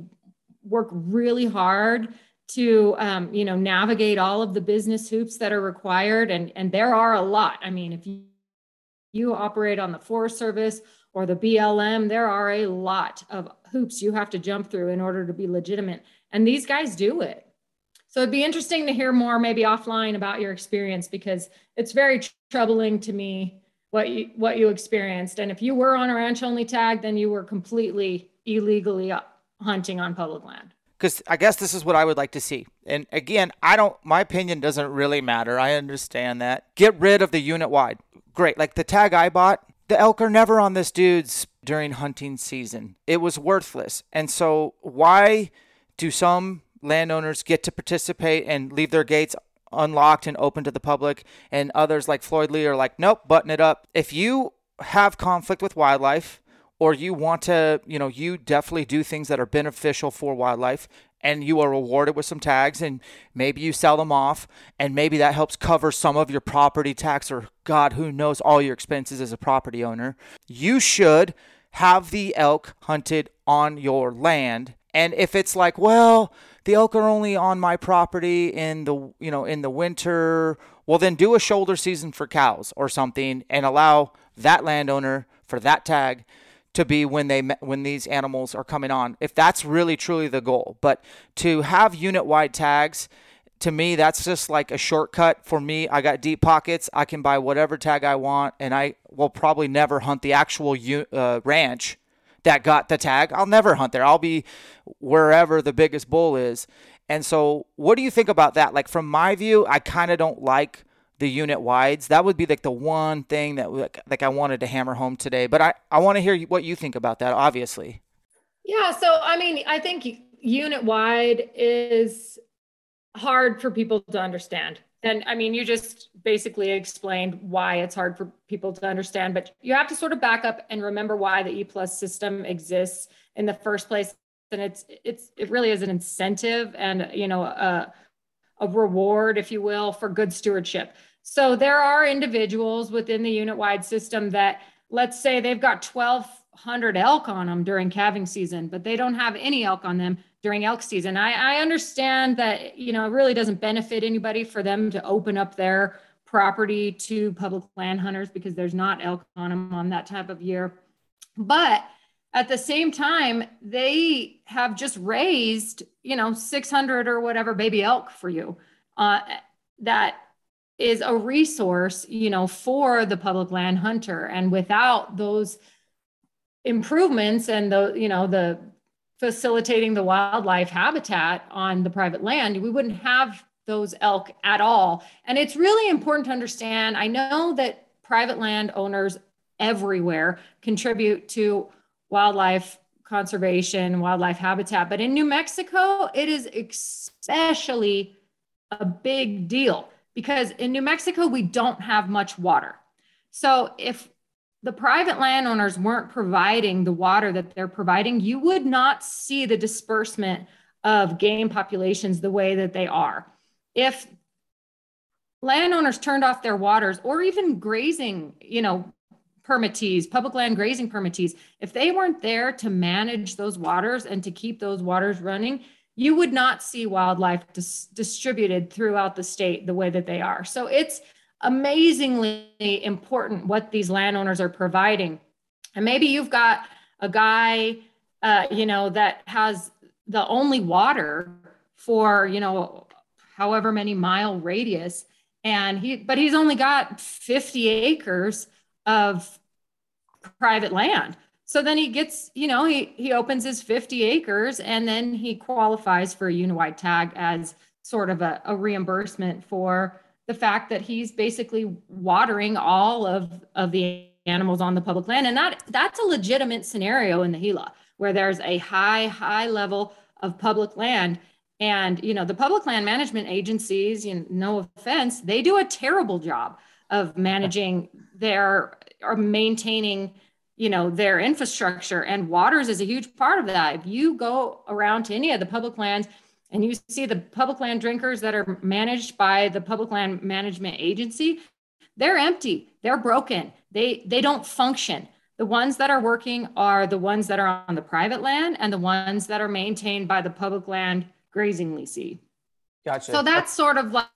work really hard to um, you know navigate all of the business hoops that are required. And and there are a lot. I mean if you you operate on the forest service or the blm there are a lot of hoops you have to jump through in order to be legitimate. And these guys do it so it'd be interesting to hear more maybe offline about your experience because it's very tr- troubling to me what you what you experienced. And if you were on a ranch only tag, then you were completely illegally uh, hunting on public land. Because I guess this is what I would like to see. And again, I don't. My opinion doesn't really matter. I understand that. Get rid of the unit wide. Great. Like the tag I bought, the elk are never on this dude's during hunting season. It was worthless. And so why do some landowners get to participate and leave their gates unlocked and open to the public, and others like Floyd Lee are like, nope, button it up. If you have conflict with wildlife, or you want to, you know, you definitely do things that are beneficial for wildlife, and you are rewarded with some tags, and maybe you sell them off, and maybe that helps cover some of your property tax, or God, who knows all your expenses as a property owner. You should have the elk hunted on your land. And if it's like, well, the elk are only on my property in the you know in the winter well then do a shoulder season for cows or something and allow that landowner for that tag to be when they when these animals are coming on if that's really truly the goal. But to have unit wide tags to me that's just like a shortcut. For me i got deep pockets. I can buy whatever tag i want and i will probably never hunt the actual uh, ranch that got the tag. I'll never hunt there. I'll be wherever the biggest bull is. And so, what do you think about that? Like from my view, I kind of don't like the unit wides. That would be like the one thing that like I wanted to hammer home today. But I I want to hear what you think about that. Obviously. Yeah. So I mean, I think unit wide is hard for people to understand. And I mean, you just basically explained why it's hard for people to understand, but you have to sort of back up and remember why the E plus system exists in the first place. And it's it's it really is an incentive and you know a, a reward, if you will, for good stewardship. So there are individuals within the unit wide system that let's say they've got 1200 elk on them during calving season, but they don't have any elk on them during elk season. I, I understand that, you know, it really doesn't benefit anybody for them to open up their property to public land hunters because there's not elk on them on that type of year. But at the same time, they have just raised, you know, 600 or whatever baby elk for you. Uh, that is a resource, you know, for the public land hunter. And without those improvements and the, you know, the facilitating the wildlife habitat on the private land, we wouldn't have those elk at all. And it's really important to understand. I know that private land owners everywhere contribute to wildlife conservation, wildlife habitat. But in New Mexico, it is especially a big deal because in New Mexico, we don't have much water. So if the private landowners weren't providing the water that they're providing, you would not see the disbursement of game populations the way that they are. If landowners turned off their waters or even grazing, you know, permittees, public land grazing permittees, if they weren't there to manage those waters and to keep those waters running, you would not see wildlife dis- distributed throughout the state the way that they are. So it's amazingly important what these landowners are providing. And maybe you've got a guy, uh, you know, that has the only water for, you know, however many mile radius. And he, but he's only got 50 acres of private land. So then he gets, you know, he he opens his 50 acres and then he qualifies for a uniwide tag as sort of a, a reimbursement for the fact that he's basically watering all of, of the animals on the public land. And that that's a legitimate scenario in the Gila where there's a high, high level of public land. And you know, the public land management agencies, you know, no offense, they do a terrible job of managing their or maintaining you know their infrastructure and waters is a huge part of that if you go around to any of the public lands and you see the public land drinkers that are managed by the public land management agency they're empty they're broken. They they don't function. The ones that are working are the ones that are on the private land and the ones that are maintained by the public land grazing leasee gotcha. So that's sort of like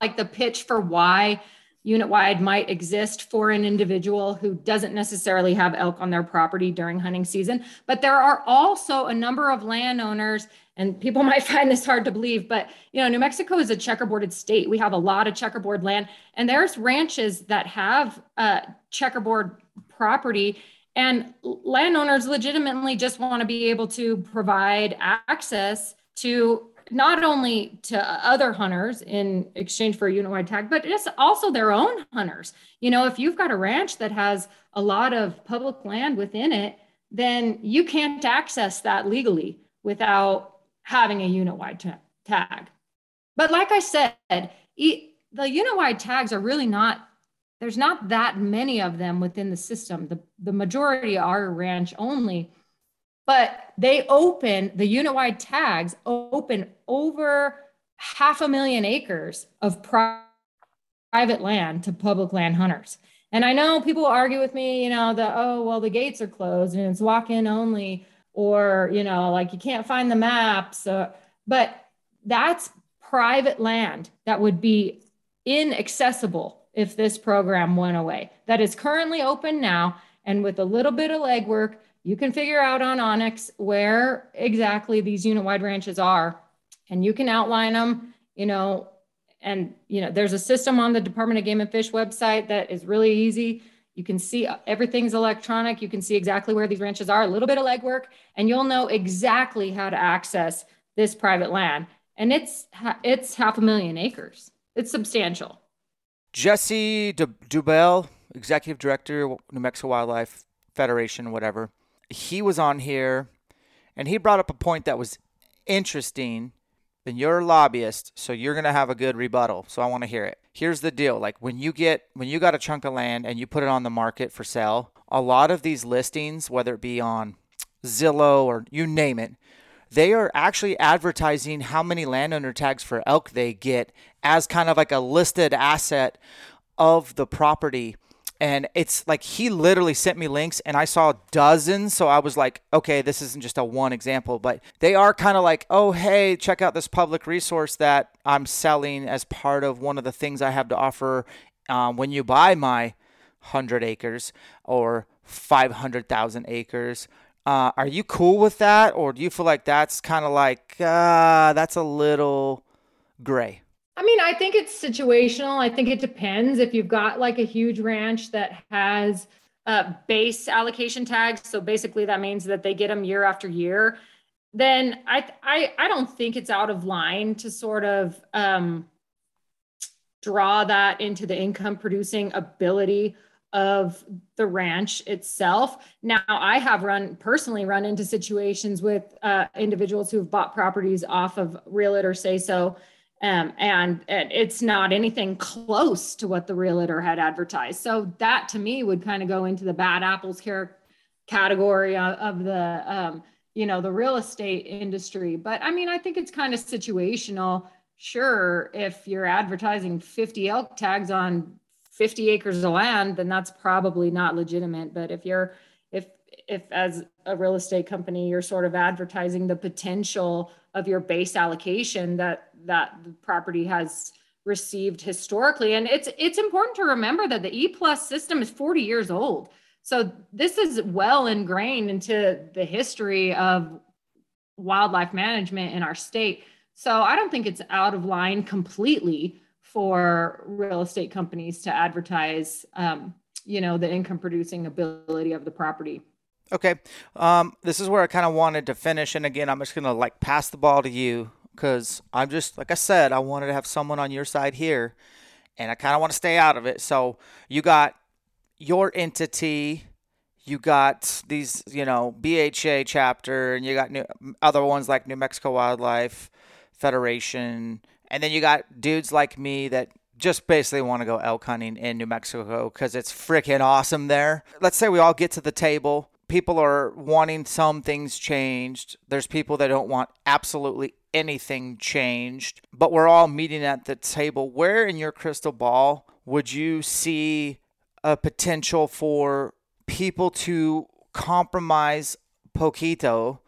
like the pitch for why unit wide might exist for an individual who doesn't necessarily have elk on their property during hunting season. But there are also a number of landowners, and people <laughs> might find this hard to believe, but you know, New Mexico is a checkerboarded state. We have a lot of checkerboard land, and there's ranches that have uh, checkerboard property. And landowners legitimately just want to be able to provide access to not only to other hunters in exchange for a unit-wide tag, but it's also their own hunters. You know, if you've got a ranch that has a lot of public land within it, then you can't access that legally without having a unit-wide tag. But like I said, e- the unit-wide tags are really not there's not that many of them within the system. The, the majority are ranch only but they open the unit wide tags open over half a million acres of private land to public land hunters. And I know people argue with me, you know, the oh, well, the gates are closed and it's walk in only, or, you know, like you can't find the maps. Uh, but that's private land that would be inaccessible if this program went away. That is currently open now. And with a little bit of legwork, you can figure out on onX where exactly these unit wide ranches are and you can outline them, you know, and you know, there's a system on the Department of Game and Fish website that is really easy. You can see uh, everything's electronic. You can see exactly where these ranches are, a little bit of legwork, and you'll know exactly how to access this private land. And it's it's half a million acres. It's substantial. Jesse Deubel, Executive Director, New Mexico Wildlife Federation, whatever he was on here and he brought up a point that was interesting. Then you're a lobbyist, so you're going to have a good rebuttal. So I want to hear it. Here's the deal. Like when you get when you got a chunk of land and you put it on the market for sale, a lot of these listings, whether it be on Zillow or you name it, they are actually advertising how many landowner tags for elk they get as kind of like a listed asset of the property and it's like he literally sent me links and I saw dozens so I was like okay this isn't just a one example but they are kind of like oh hey check out this public resource that I'm selling as part of one of the things I have to offer um, when you buy my 100 acres or 500,000 acres. Uh, are you cool with that, or do you feel like that's kind of like uh, that's a little gray? I mean, I think it's situational. I think it depends. If you've got like a huge ranch that has uh, base allocation tags, so basically that means that they get them year after year, then I I I don't think it's out of line to sort of um, draw that into the income producing ability of the ranch itself. Now, I have run personally run into situations with uh, individuals who have bought properties off of Realtor Say So, um, and, and it's not anything close to what the Realtor had advertised. So that to me would kind of go into the bad apples care category of, of the um, you know the real estate industry. But I mean, I think it's kind of situational. Sure, if you're advertising 50 elk tags on 50 acres of land, then that's probably not legitimate. But if you're, if, if as a real estate company, you're sort of advertising the potential of your base allocation that, that the property has received historically. And it's, it's important to remember that the E plus system is 40 years old. So this is well ingrained into the history of wildlife management in our state. So I don't think it's out of line completely for real estate companies to advertise, um, you know, the income producing ability of the property. Okay. Um, this is where I kind of wanted to finish. And again, I'm just going to like pass the ball to you because I'm just, like I said, I wanted to have someone on your side here and I kind of want to stay out of it. So you got your entity, you got these, you know, BHA chapter, and you got new, other ones like New Mexico Wildlife Federation, and then you got dudes like me that just basically want to go elk hunting in New Mexico because it's freaking awesome there. Let's say we all get to the table. People are wanting some things changed. There's people that don't want absolutely anything changed, but we're all meeting at the table. Where in your crystal ball would you see a potential for people to compromise poquito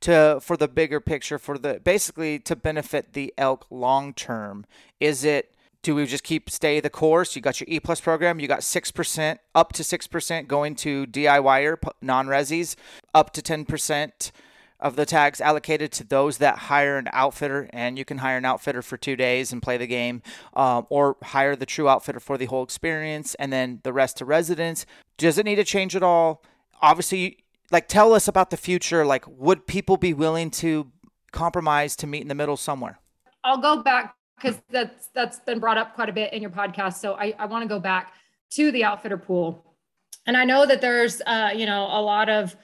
to for the bigger picture for the basically to benefit the elk long term is it do we just keep stay the course you got your e plus program you got 6% up to 6% going to diyer non-resis up to 10% of the tags allocated to those that hire an outfitter and you can hire an outfitter for two days and play the game um, or hire the true outfitter for the whole experience and then the rest to residents. Does it need to change at all? Obviously like tell us about the future. Like would people be willing to compromise to meet in the middle somewhere? I'll go back because that's that's been brought up quite a bit in your podcast so i, I want to go back to the outfitter pool. And i know that there's uh, you know a lot of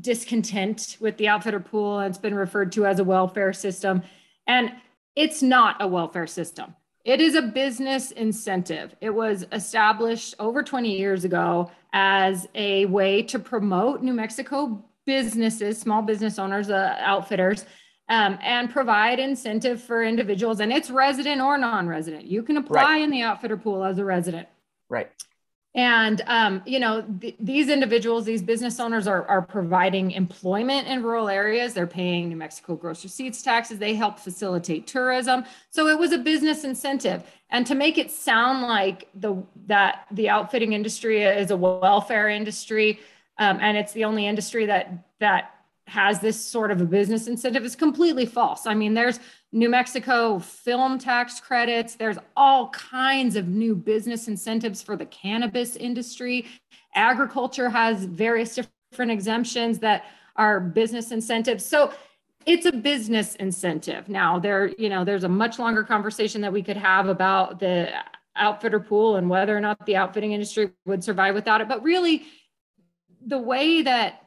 discontent with the outfitter pool And it's been referred to as a welfare system and it's not a welfare system it is a business incentive. It was established over 20 years ago as a way to promote New Mexico businesses, small business owners, uh, outfitters, um, and provide incentive for individuals. And it's resident or non resident. You can apply right. in the outfitter pool as a resident. Right. And, um, you know, th- these individuals, these business owners are, are providing employment in rural areas. They're paying New Mexico gross receipts taxes. They help facilitate tourism. So it was a business incentive. And to make it sound like the that the outfitting industry is a welfare industry, um, and it's the only industry that that has this sort of a business incentive is completely false. I mean, there's New Mexico film tax credits, there's all kinds of new business incentives for the cannabis industry. Agriculture has various different exemptions that are business incentives. So it's a business incentive. Now there, you know, there's a much longer conversation that we could have about the outfitter pool and whether or not the outfitting industry would survive without it. But really, the way that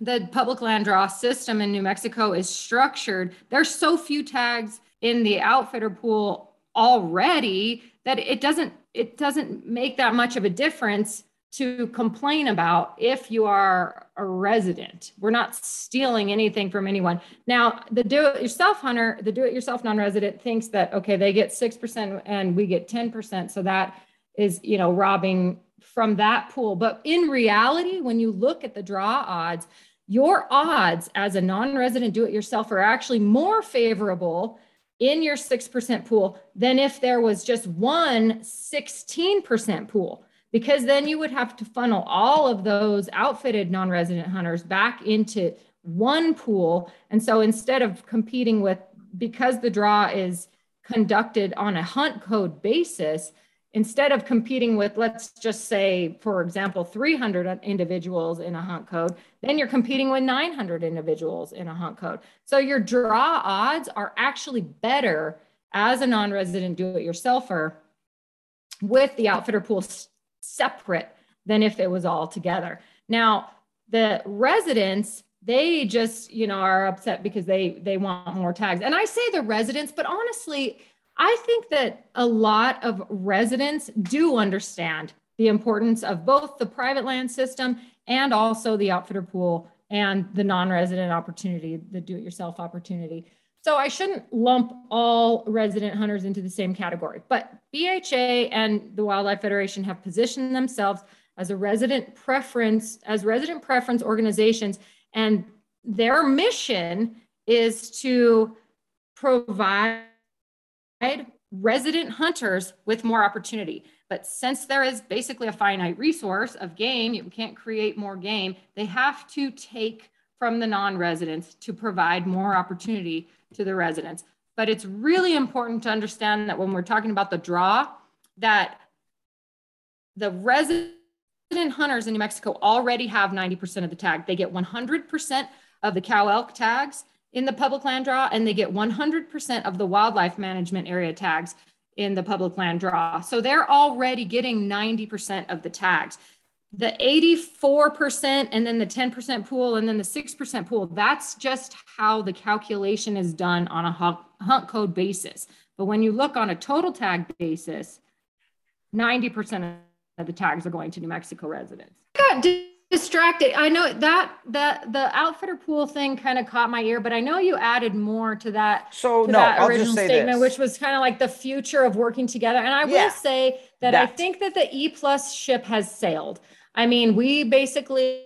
the public land draw system in New Mexico is structured, there's so few tags in the outfitter pool already that it doesn't it doesn't make that much of a difference to complain about if you are a resident. We're not stealing anything from anyone. Now, the do-it-yourself hunter, the do-it-yourself non-resident thinks that okay, they get 6% and we get 10%, so that is, you know, robbing from that pool. But in reality, when you look at the draw odds, your odds as a non-resident do-it-yourself are actually more favorable in your 6% pool than if there was just one 16% pool because then you would have to funnel all of those outfitted non-resident hunters back into one pool. And so instead of competing with, because the draw is conducted on a hunt code basis, instead of competing with, let's just say, for example, 300 individuals in a hunt code, then you're competing with 900 individuals in a hunt code. So your draw odds are actually better as a non resident do it yourselfer with the outfitter pool separate than if it was all together. Now, the residents they just you know are upset because they they want more tags and i say the residents but honestly I think that a lot of residents do understand the importance of both the private land system and also the outfitter pool and the non-resident opportunity, the do-it-yourself opportunity. So I shouldn't lump all resident hunters into the same category, but BHA and the Wildlife Federation have positioned themselves as a resident preference, as resident preference organizations, and their mission is to provide resident hunters with more opportunity. But since there is basically a finite resource of game, you can't create more game, they have to take from the non-residents to provide more opportunity to the residents. But it's really important to understand that when we're talking about the draw, that the resident hunters in New Mexico already have 90% of the tag. They get 100% of the cow elk tags in the public land draw and they get 100% of the wildlife management area tags in the public land draw. So they're already getting 90% of the tags. The 84% and then the 10% pool and then the 6% pool, that's just how the calculation is done on a hunt code basis. But when you look on a total tag basis, 90% of the tags are going to New Mexico residents distracted. I know that that the outfitter pool thing kind of caught my ear, but I know you added more to that. So to no, that I'll original statement, this. which was kind of like the future of working together. And I yeah, will say that, that I think that the E plus ship has sailed. I mean, we basically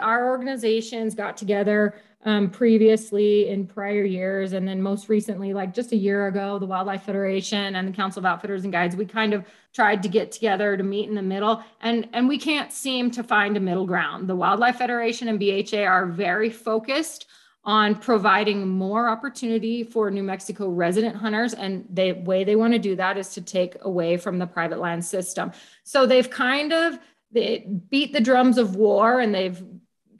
our organizations got together um, previously in prior years. And then most recently, like just a year ago, the Wildlife Federation and the Council of Outfitters and Guides, we kind of tried to get together to meet in the middle. And, and we can't seem to find a middle ground. The Wildlife Federation and BHA are very focused on providing more opportunity for New Mexico resident hunters. And the way they want to do that is to take away from the private land system. So they've kind of they beat the drums of war and they've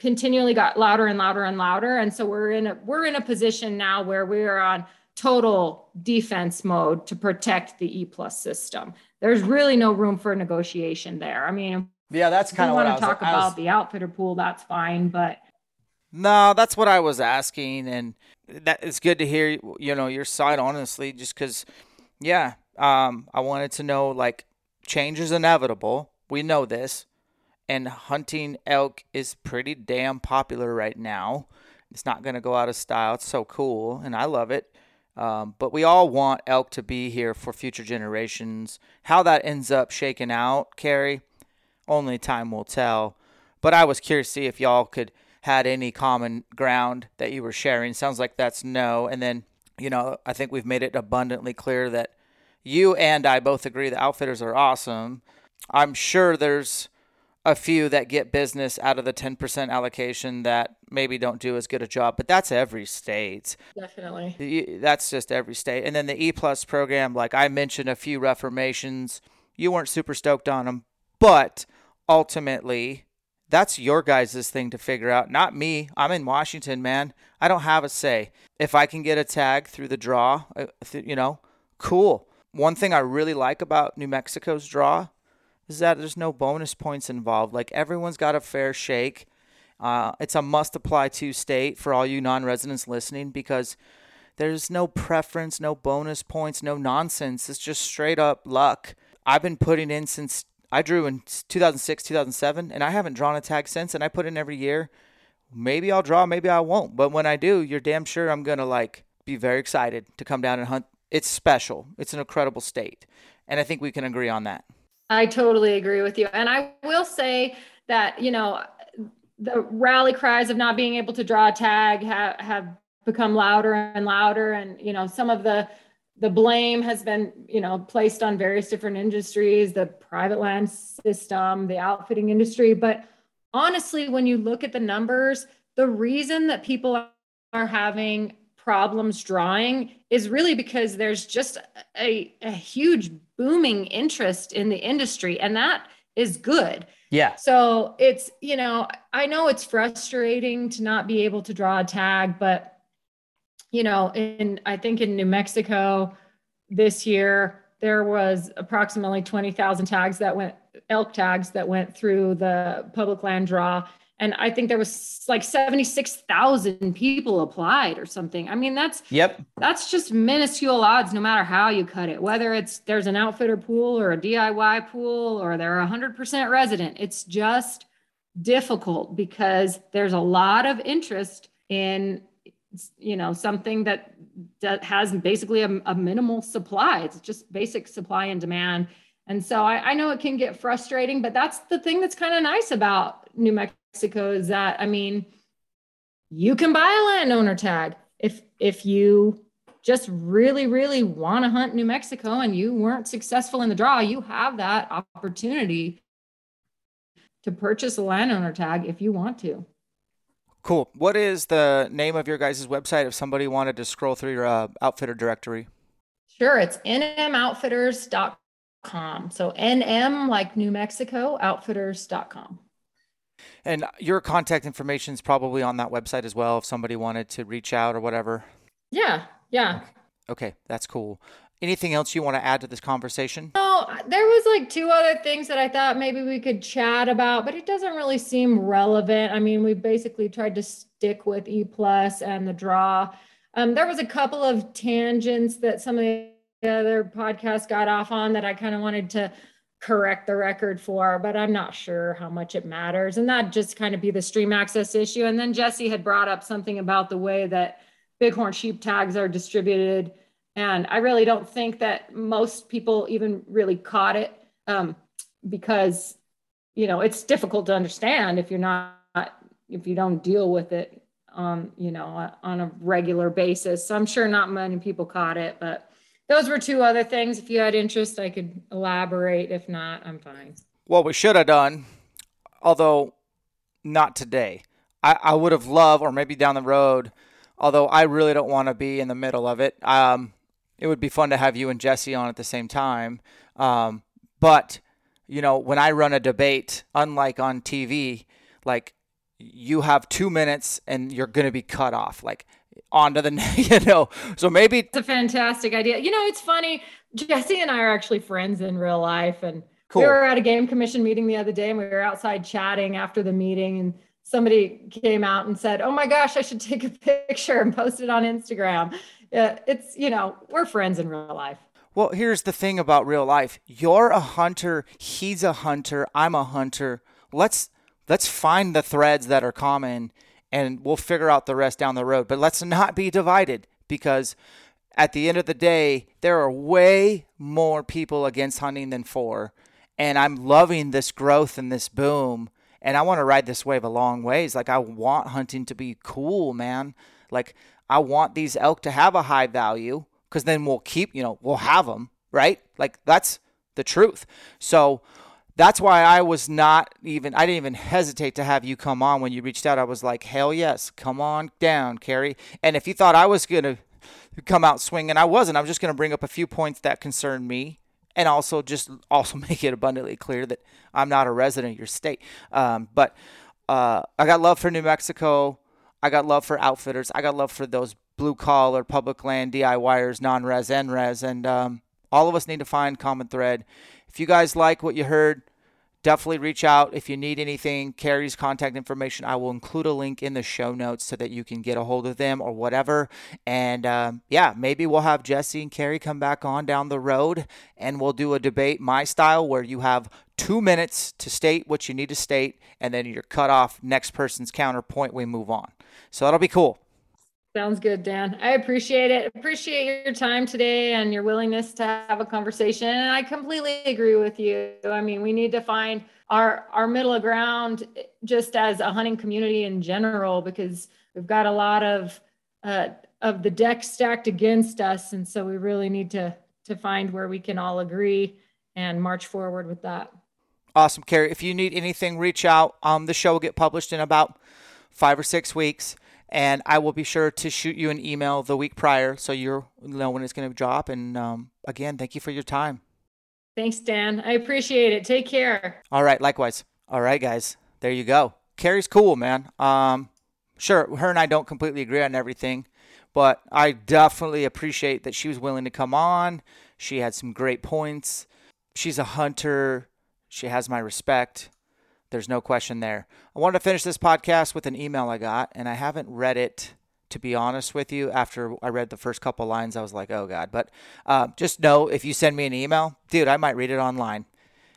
continually got louder and louder and louder. And so we're in a we're in a position now where we are on total defense mode to protect the e plus system. There's really no room for negotiation there. I mean yeah that's kind of what want to talk about was, the outfitter pool that's fine but no that's what i was asking and that it's good to hear you know your side honestly just because yeah um i wanted to know like change is inevitable. We know this and hunting elk is pretty damn popular right now. It's not going to go out of style. It's so cool, and I love it. Um, but we all want elk to be here for future generations. How that ends up shaking out, Kerrie, only time will tell. But I was curious to see if y'all could had any common ground that you were sharing. Sounds like that's no. And then, you know, I think we've made it abundantly clear that you and I both agree the outfitters are awesome. I'm sure there's a few that get business out of the 10% allocation that maybe don't do as good a job but that's every state. Definitely. That's just every state. And then the e plus program like i mentioned a few reformations you weren't super stoked on them but ultimately that's your guys' thing to figure out not me. I'm in washington man. I don't have a say. If i can get a tag through the draw uh, you know cool. One thing i really like about new mexico's draw is that there's no bonus points involved. Like everyone's got a fair shake. Uh, it's a must apply to state for all you non residents listening because there's no preference, no bonus points, no nonsense. It's just straight up luck. I've been putting in since I drew in 2006, 2007, and I haven't drawn a tag since, and I put in every year. Maybe I'll draw, maybe I won't. But when I do, you're damn sure I'm going to like be very excited to come down and hunt. It's special. It's an incredible state. And I think we can agree on that. I totally agree with you. And I will say that, you know, the rally cries of not being able to draw a tag have, have become louder and louder. And, you know, some of the the blame has been, you know, placed on various different industries, the private land system, the outfitting industry. But honestly, when you look at the numbers, the reason that people are having problems drawing is really because there's just a, a huge booming interest in the industry. And that is good. Yeah. So it's, you know, I know it's frustrating to not be able to draw a tag, but you know, in I think in New Mexico this year there was approximately 20,000 tags that went elk tags that went through the public land draw and I think there was like 76,000 people applied or something. I mean, that's yep. That's just minuscule odds no matter how you cut it. Whether it's there's an outfitter pool or a DIY pool or they're 100% resident. It's just difficult because there's a lot of interest in you know something that that has basically a, a minimal supply. It's just basic supply and demand. And so I, I know it can get frustrating, but that's the thing that's kind of nice about New Mexico is that I mean, you can buy a landowner tag if if you just really really want to hunt New Mexico and you weren't successful in the draw, you have that opportunity to purchase a landowner tag if you want to. Cool. What is the name of your guys' website if somebody wanted to scroll through your uh, outfitter directory? Sure, it's nmoutfitters.com. So NM like New Mexico, outfitters.com. And your contact information is probably on that website as well if somebody wanted to reach out or whatever. Yeah, yeah. Okay, that's cool. Anything else you want to add to this conversation? No, there was like two other things that I thought maybe we could chat about, but it doesn't really seem relevant. I mean, we basically tried to stick with E plus and the draw. Um, there was a couple of tangents that some of the other podcasts got off on that I kind of wanted to correct the record for, but I'm not sure how much it matters. And that just kind of be the stream access issue. And then Jesse had brought up something about the way that bighorn sheep tags are distributed. And I really don't think that most people even really caught it um, because, you know, it's difficult to understand if you're not, if you don't deal with it on, you know, on a regular basis. So I'm sure not many people caught it, but those were two other things. If you had interest, I could elaborate. If not, I'm fine. What we should have done, although not today, I, I would have loved, or maybe down the road, although I really don't want to be in the middle of it. Um, it would be fun to have you and Jesse on at the same time. Um, but, you know, when I run a debate, unlike on TV, like you have two minutes and you're going to be cut off. Like onto the <laughs> you know so maybe it's a fantastic idea. You know it's funny jesse and i are actually friends in real life and cool. we were at a game commission meeting the other day and we were outside chatting after the meeting and somebody came out and said oh my gosh i should take a <laughs> picture and post it on instagram. Yeah, it's you know we're friends in real life. Well here's the thing about real life. You're a hunter he's a hunter i'm a hunter. Let's let's find the threads that are common and we'll figure out the rest down the road. But let's not be divided because at the end of the day, there are way more people against hunting than for. And I'm loving this growth and this boom. And I want to ride this wave a long ways. Like, I want hunting to be cool, man. Like, I want these elk to have a high value because then we'll keep, you know, we'll have them, right? Like, that's the truth. So, that's why I was not even I didn't even hesitate to have you come on when you reached out. I was like, "Hell yes, come on down, Kerrie." And if you thought I was going to come out swinging, I wasn't. I'm just going to bring up a few points that concern me and also just <laughs> also make it abundantly clear that I'm not a resident of your state. Um, but uh, I got love for New Mexico. I got love for outfitters. I got love for those blue collar public land DIYers, non-res and res, and um, all of us need to find common thread. If you guys like what you heard, definitely reach out if you need anything. Kerrie's contact information, I will include a link in the show notes so that you can get a hold of them or whatever. And um, yeah, maybe we'll have Jesse and Kerrie come back on down the road and we'll do a debate my style where you have two minutes to state what you need to state and then you're cut off next person's counterpoint. We move on. So that'll be cool. Sounds good, Dan. I appreciate it. Appreciate your time today and your willingness to have a conversation. And I completely agree with you. I mean, we need to find our our middle ground just as a hunting community in general because we've got a lot of uh, of the deck stacked against us. And so we really need to to find where we can all agree and march forward with that. Awesome, Kerrie. If you need anything, reach out. Um, the show will get published in about five or six weeks, and I will be sure to shoot you an email the week prior so you know when it's going to drop. And um, again, thank you for your time. Thanks, Dan. I appreciate it. Take care. All right, likewise. All right, guys. There you go. Kerrie's cool, man. Um, sure, her and I don't completely agree on everything, but I definitely appreciate that she was willing to come on. She had some great points. She's a hunter. She has my respect. There's no question there. I wanted to finish this podcast with an email I got, and I haven't read it to be honest with you. After I read the first couple lines, I was like, oh God. But uh, just know if you send me an email, dude, I might read it online.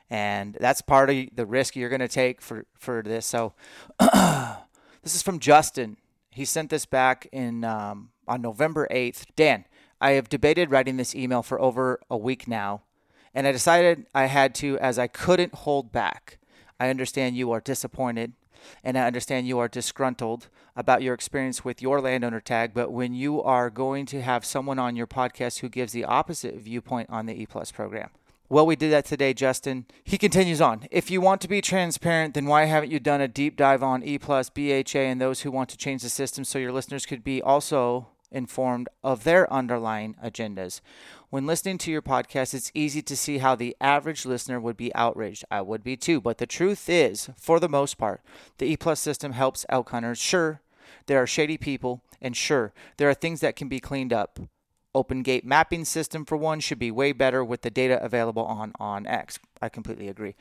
And that's part of the risk you're going to take for, for this. So <clears throat> this is from Justin. He sent this back in um, on November 8th. Dan, I have debated writing this email for over a week now, and I decided I had to as I couldn't hold back. I understand you are disappointed, and I understand you are disgruntled about your experience with your landowner tag, but when you are going to have someone on your podcast who gives the opposite viewpoint on the E Plus program. Well, we did that today, Justin. He continues on. If you want to be transparent, then why haven't you done a deep dive on E plus, BHA, and those who want to change the system so your listeners could be also informed of their underlying agendas? When listening to your podcast, it's easy to see how the average listener would be outraged. I would be too. But the truth is, for the most part, the E plus system helps elk hunters. Sure, there are shady people, and sure, there are things that can be cleaned up. Open gate mapping system, for one, should be way better with the data available on onX. I completely agree.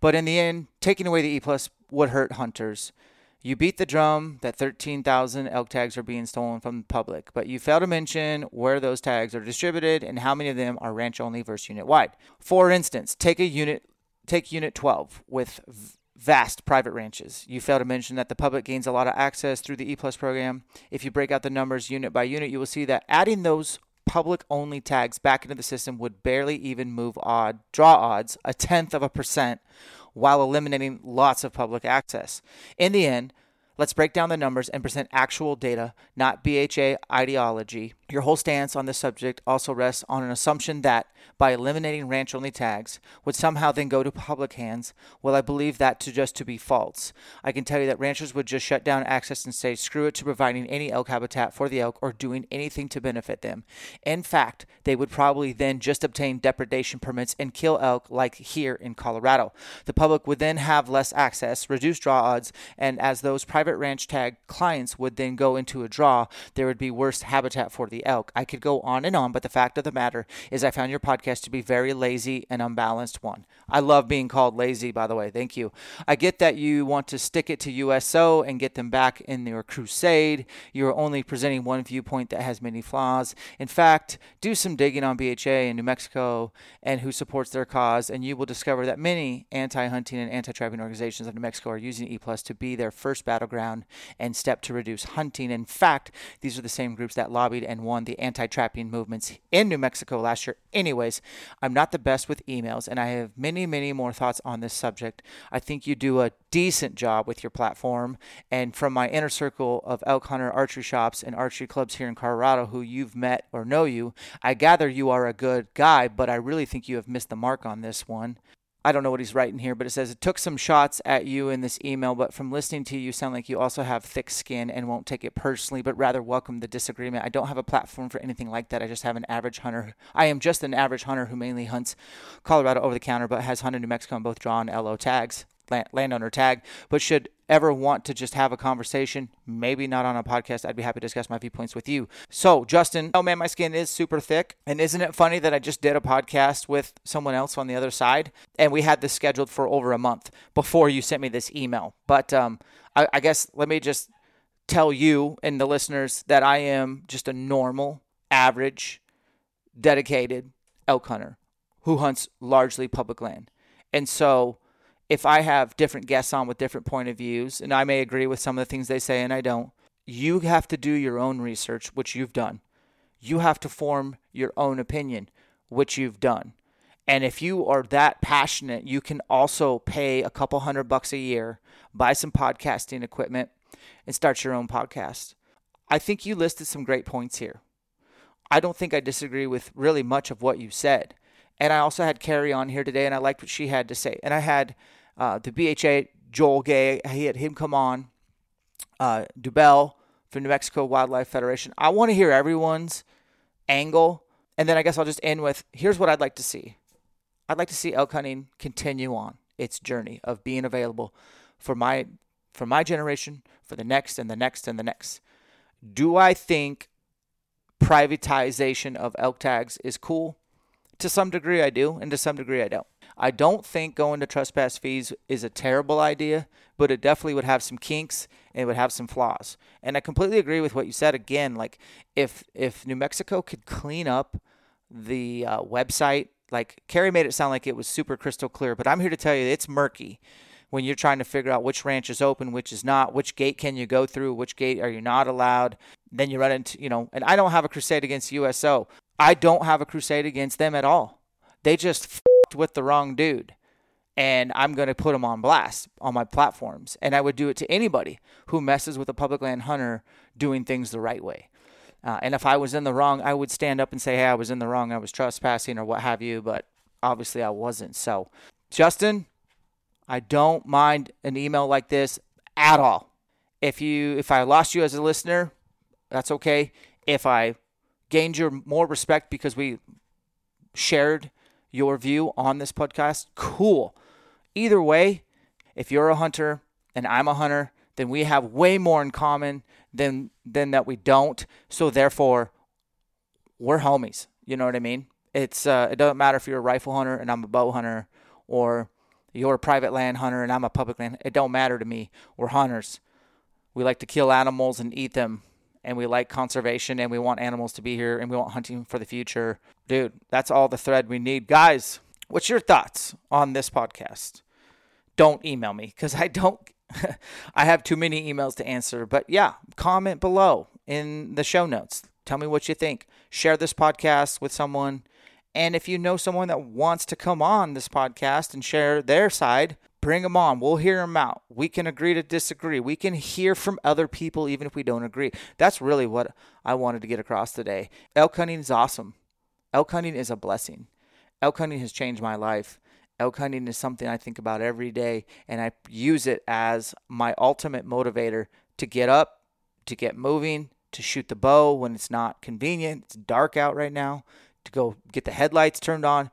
But in the end, taking away the E plus would hurt hunters. You beat the drum that 13,000 elk tags are being stolen from the public, but you fail to mention where those tags are distributed and how many of them are ranch only versus unit wide. For instance, take a unit take unit 12 with vast private ranches. You fail to mention that the public gains a lot of access through the E Plus program. If you break out the numbers unit by unit, you will see that adding those public only tags back into the system would barely even move odd draw odds a tenth of a percent while eliminating lots of public access. In the end, let's break down the numbers and present actual data, not BHA ideology. Your whole stance on this subject also rests on an assumption that by eliminating ranch only tags would somehow then go to public hands. Well, I believe that to just to be false. I can tell you that ranchers would just shut down access and say screw it to providing any elk habitat for the elk or doing anything to benefit them. In fact, they would probably then just obtain depredation permits and kill elk like here in Colorado. The public would then have less access, reduce draw odds, and as those private ranch tag clients would then go into a draw, there would be worse habitat for the elk. I could go on and on, but the fact of the matter is, I found your podcast to be very lazy and unbalanced one. I love being called lazy, by the way. Thank you. I get that you want to stick it to USO and get them back in their crusade. You're only presenting one viewpoint that has many flaws. In fact, do some digging on BHA in New Mexico and who supports their cause, and you will discover that many anti hunting and anti trapping organizations of New Mexico are using E Plus to be their first battleground and step to reduce hunting. In fact, these are the same groups that lobbied and won the anti trapping movements in New Mexico last year. Anyways, I'm not the best with emails, and I have many, many more thoughts on this subject. I think you do a decent job with your platform. And from my inner circle of elk hunter archery shops and archery clubs here in Colorado who you've met or know you, I gather you are a good guy, but I really think you have missed the mark on this one. I don't know what he's writing here, but it says it took some shots at you in this email, but from listening to you, sound like you also have thick skin and won't take it personally, but rather welcome the disagreement. I don't have a platform for anything like that. I just have an average hunter. I am just an average hunter who mainly hunts Colorado over the counter, but has hunted New Mexico on both draw and LO tags landowner tag, but should ever want to just have a conversation, maybe not on a podcast, I'd be happy to discuss my viewpoints with you. So, Justin, oh man, my skin is super thick. And isn't it funny that I just did a podcast with someone else on the other side? And we had this scheduled for over a month before you sent me this email. But um, I, I guess let me just tell you and the listeners that I am just a normal, average, dedicated elk hunter who hunts largely public land. And so if I have different guests on with different point of views, and I may agree with some of the things they say and I don't, you have to do your own research, which you've done. You have to form your own opinion, which you've done. And if you are that passionate, you can also pay a couple hundred bucks a year, buy some podcasting equipment, and start your own podcast. I think you listed some great points here. I don't think I disagree with really much of what you said. And I also had Kerrie on here today, and I liked what she had to say. And I had uh, the BHA, Joel Gay, he had him come on, uh, Deubel from New Mexico Wildlife Federation. I want to hear everyone's angle. And then I guess I'll just end with here's what I'd like to see. I'd like to see elk hunting continue on its journey of being available for my for my generation, for the next and the next and the next. Do I think privatization of elk tags is cool? To some degree I do, and to some degree I don't. I don't think going to trespass fees is a terrible idea, but it definitely would have some kinks and it would have some flaws. And I completely agree with what you said again. Like if if New Mexico could clean up the uh, website, like Kerrie made it sound like it was super crystal clear, but I'm here to tell you it's murky when you're trying to figure out which ranch is open, which is not, which gate can you go through, which gate are you not allowed. Then you run into, you know, and I don't have a crusade against USO. I don't have a crusade against them at all. They just f***ed with the wrong dude. And I'm going to put them on blast on my platforms. And I would do it to anybody who messes with a public land hunter doing things the right way. Uh, and if I was in the wrong, I would stand up and say, hey, I was in the wrong. I was trespassing or what have you. But obviously I wasn't. So, Justin, I don't mind an email like this at all. If you if I lost you as a listener, that's okay. If I gained your more respect because we shared your view on this podcast, cool. Either way, if you're a hunter and I'm a hunter, then we have way more in common than than that we don't. So therefore, we're homies. You know what I mean? It's uh, it doesn't matter if you're a rifle hunter and I'm a bow hunter, or you're a private land hunter and I'm a public land. It don't matter to me. We're hunters. We like to kill animals and eat them, and we like conservation and we want animals to be here and we want hunting for the future. Dude, that's all the thread we need. Guys, what's your thoughts on this podcast? Don't email me because I don't. <laughs> I have too many emails to answer. But yeah, comment below in the show notes. Tell me what you think. Share this podcast with someone and if you know someone that wants to come on this podcast and share their side, bring them on. We'll hear them out. We can agree to disagree. We can hear from other people even if we don't agree. That's really what I wanted to get across today. Elk hunting is awesome. Elk hunting is a blessing. Elk hunting has changed my life. Elk hunting is something I think about every day, and I use it as my ultimate motivator to get up, to get moving, to shoot the bow when it's not convenient. It's dark out right now to go get the headlights turned on,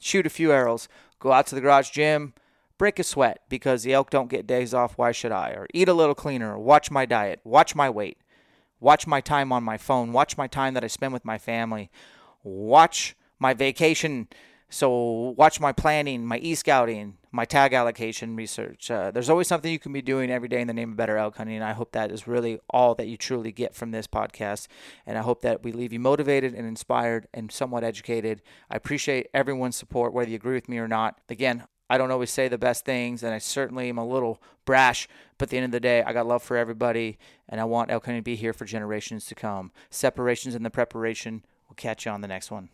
shoot a few arrows, go out to the garage gym, break a sweat because the elk don't get days off. Why should I? Or eat a little cleaner, watch my diet, watch my weight, watch my time on my phone, watch my time that I spend with my family, watch my vacation so watch my planning, my e-scouting, my tag allocation research. Uh, there's always something you can be doing every day in the name of better elk hunting. And I hope that is really all that you truly get from this podcast. And I hope that we leave you motivated and inspired and somewhat educated. I appreciate everyone's support, whether you agree with me or not. Again, I don't always say the best things, and I certainly am a little brash. But at the end of the day, I got love for everybody, and I want elk hunting to be here for generations to come. Separations and the preparation. We'll catch you on the next one.